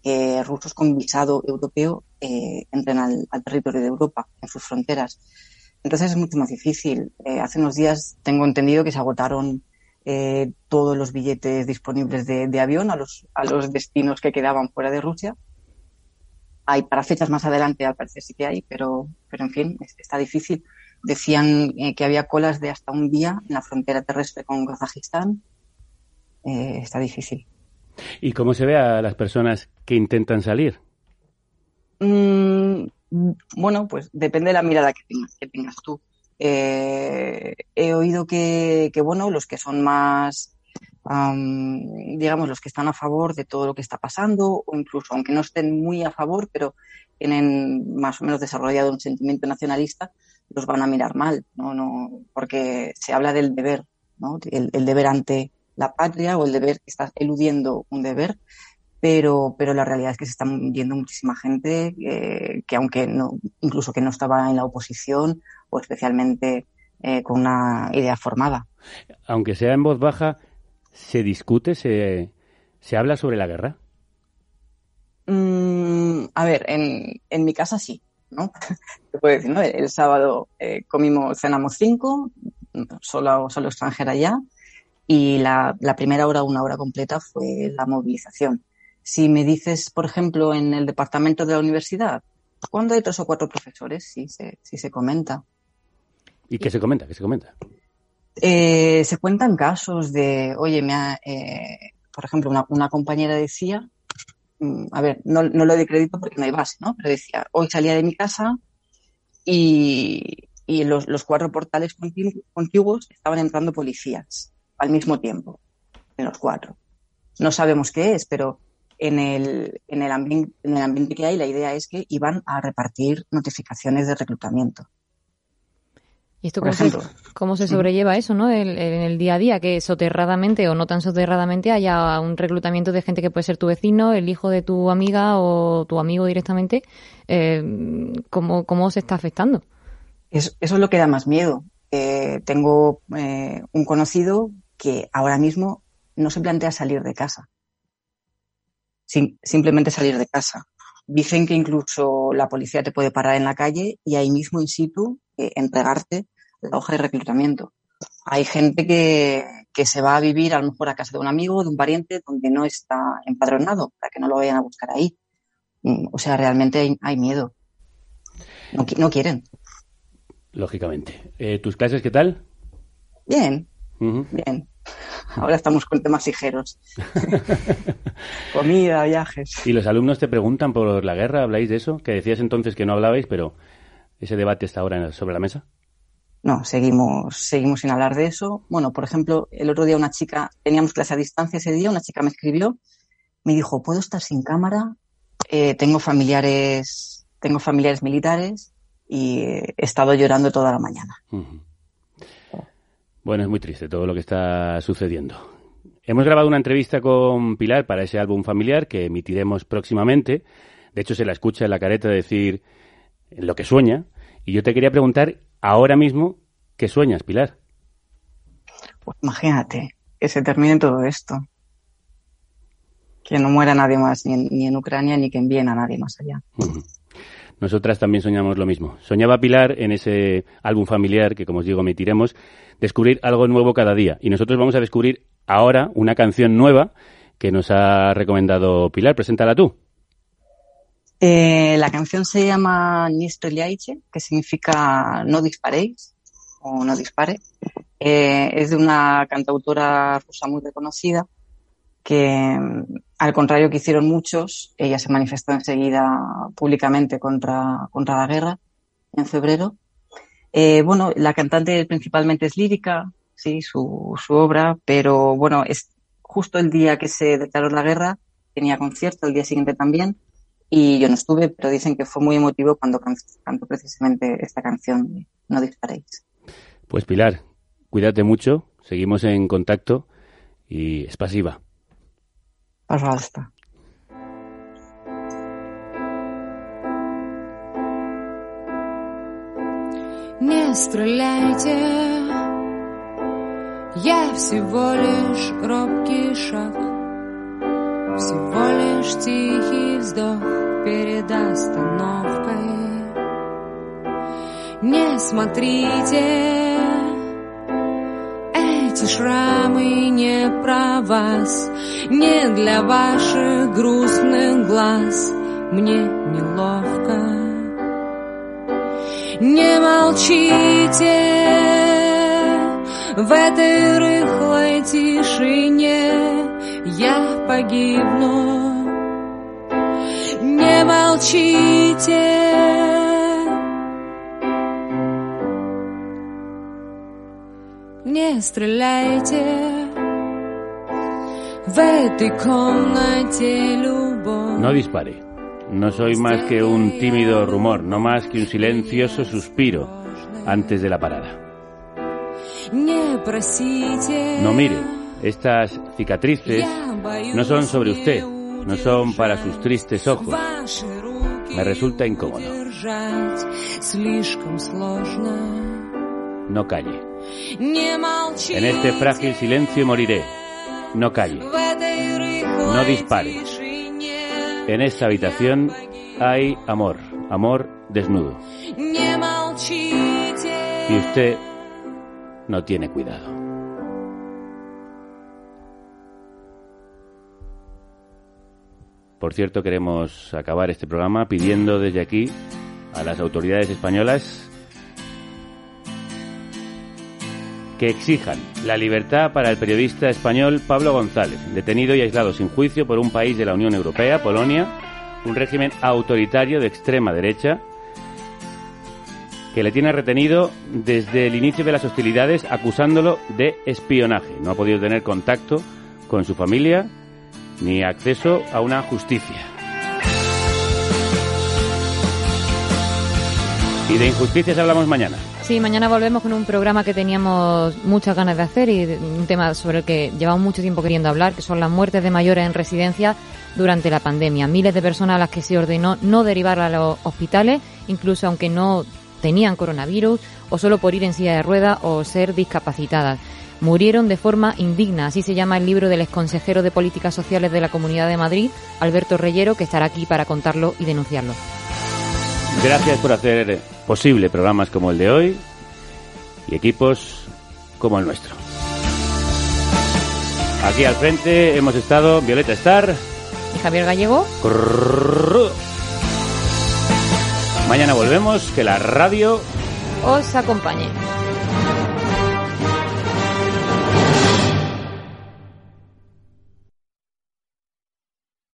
rusos con visado europeo eh, entren al, territorio de Europa, en sus fronteras. Entonces es mucho más difícil. Eh, hace unos días tengo entendido que se agotaron eh, todos los billetes disponibles de, de, avión a los, a los destinos que quedaban fuera de Rusia. Hay para fechas más adelante, al parecer sí que hay, pero, pero en fin, está difícil. Decían eh, que había colas de hasta un día en la frontera terrestre con Kazajistán. Eh, está difícil. ¿Y cómo se ve a las personas que intentan salir? Mm, bueno, pues depende de la mirada que tengas, que tengas tú. Eh, he oído que, que, bueno, los que son más, digamos, los que están a favor de todo lo que está pasando, o incluso aunque no estén muy a favor, pero tienen más o menos desarrollado un sentimiento nacionalista, los van a mirar mal, ¿no? no porque se habla del deber, ¿no? El, el deber ante la patria o el deber que estás eludiendo un deber pero, pero la realidad es que se están yendo muchísima gente eh, que aunque no, incluso que no estaba en la oposición o especialmente eh, con una idea formada. Aunque sea en voz baja, ¿se discute, se, se habla sobre la guerra? Mm, a ver, en, en mi casa sí, ¿no? *laughs* Te puedo decir, ¿no? El, el sábado eh, comimos, cenamos cinco, solo, solo extranjera ya, y la, la primera hora, una hora completa fue la movilización. Si me dices, por ejemplo, en el departamento de la universidad, cuando hay tres o cuatro profesores, sí se, sí se comenta. ¿Y qué se comenta? ¿Qué se comenta? Eh, se cuentan casos de, oye, me ha, eh, por ejemplo, una, una, compañera decía, a ver, no, no lo de crédito porque no hay base, ¿no? Pero decía, hoy salía de mi casa y, y los, los cuatro portales contiguos estaban entrando policías al mismo tiempo, en los cuatro. No sabemos qué es, pero en el, en, el ambiente, en el ambiente que hay, la idea es que iban a repartir notificaciones de reclutamiento. ¿Y esto cómo se, cómo se, sobrelleva eso, no? El, el, en el día a día, que soterradamente o no tan soterradamente haya un reclutamiento de gente que puede ser tu vecino, el hijo de tu amiga o tu amigo directamente. Eh, ¿cómo, ¿Cómo se está afectando? Eso, eso es lo que da más miedo. Eh, tengo eh, un conocido que ahora mismo no se plantea salir de casa sin, simplemente salir de casa. Dicen que incluso la policía te puede parar en la calle y ahí mismo in situ eh, entregarte la hoja de reclutamiento. Hay gente que, que se va a vivir a lo mejor a casa de un amigo, de un pariente, donde no está empadronado, para que no lo vayan a buscar ahí. O sea, realmente hay, hay miedo. No, no, quieren. Lógicamente. Eh, ¿Tus clases qué tal? Bien, uh -huh. bien. *laughs* Ahora estamos con temas ligeros. *laughs* Comida, viajes. ¿Y los alumnos te preguntan por la guerra? ¿Habláis de eso? Que decías entonces que no hablabais, pero ese debate está ahora sobre la mesa. No, seguimos, seguimos sin hablar de eso. Bueno, por ejemplo, el otro día una chica, teníamos clase a distancia ese día, una chica me escribió, me dijo, ¿puedo estar sin cámara? Eh, tengo familiares, tengo familiares militares y he estado llorando toda la mañana. Uh -huh. Bueno, es muy triste todo lo que está sucediendo. Hemos grabado una entrevista con Pilar para ese álbum familiar que emitiremos próximamente. De hecho, se la escucha en la careta decir lo que sueña. Y yo te quería preguntar ahora mismo, ¿qué sueñas, Pilar? Pues imagínate, que se termine todo esto. Que no muera nadie más, ni en, ni en Ucrania, ni que envíen a nadie más allá. Uh -huh. Nosotras también soñamos lo mismo. Soñaba Pilar en ese álbum familiar que, como os digo, emitiremos, descubrir algo nuevo cada día. Y nosotros vamos a descubrir ahora una canción nueva que nos ha recomendado Pilar. Preséntala tú. Eh, la canción se llama Nistreliaiche, que significa no disparéis o no dispare. Eh, es de una cantautora rusa muy reconocida que al contrario que hicieron muchos, ella se manifestó enseguida públicamente contra, contra la guerra. en febrero. Eh, bueno, la cantante principalmente es lírica, sí, su, su obra, pero bueno, es justo el día que se declaró la guerra, tenía concierto, el día siguiente también, y yo no estuve, pero dicen que fue muy emotivo cuando can- cantó precisamente esta canción, No disparéis. Pues Pilar, cuídate mucho, seguimos en contacto y es pasiva. Пожалуйста. Не стреляйте, я всего лишь робкий шаг, всего лишь тихий вздох перед остановкой. Не смотрите, эти шрамы не про вас, не для ваших грустных глаз. Мне неловко. Не молчите в этой рыхлой тишине, я погибну. Не молчите. Не стреляйте в этой комнате любовь. No dispare. No soy más que un tímido rumor, no más que un silencioso suspiro antes de la parada. Не просите. No mire, estas cicatrices no son sobre usted, no son para sus tristes ojos. Ваши руки Me resulta incómodo. держать слишком сложно. No calle. En este frágil silencio moriré. No calle. No dispare. En esta habitación hay amor, amor desnudo. Y usted no tiene cuidado. Por cierto, queremos acabar este programa pidiendo desde aquí a las autoridades españolas que exijan la libertad para el periodista español Pablo González, detenido y aislado sin juicio por un país de la Unión Europea, Polonia, un régimen autoritario de extrema derecha, que le tiene retenido desde el inicio de las hostilidades acusándolo de espionaje. No ha podido tener contacto con su familia ni acceso a una justicia. Y de injusticias hablamos mañana. Sí, mañana volvemos con un programa que teníamos muchas ganas de hacer y un tema sobre el que llevamos mucho tiempo queriendo hablar, que son las muertes de mayores en residencia durante la pandemia. Miles de personas a las que se ordenó no derivar a los hospitales, incluso aunque no tenían coronavirus, o solo por ir en silla de ruedas o ser discapacitadas. Murieron de forma indigna, así se llama el libro del exconsejero de Políticas Sociales de la Comunidad de Madrid, Alberto Reyero, que estará aquí para contarlo y denunciarlo. Gracias por hacer posible programas como el de hoy y equipos como el nuestro. Aquí al frente hemos estado Violeta Star. ¿Y Javier Gallego? Mañana volvemos, que la radio Os acompañe.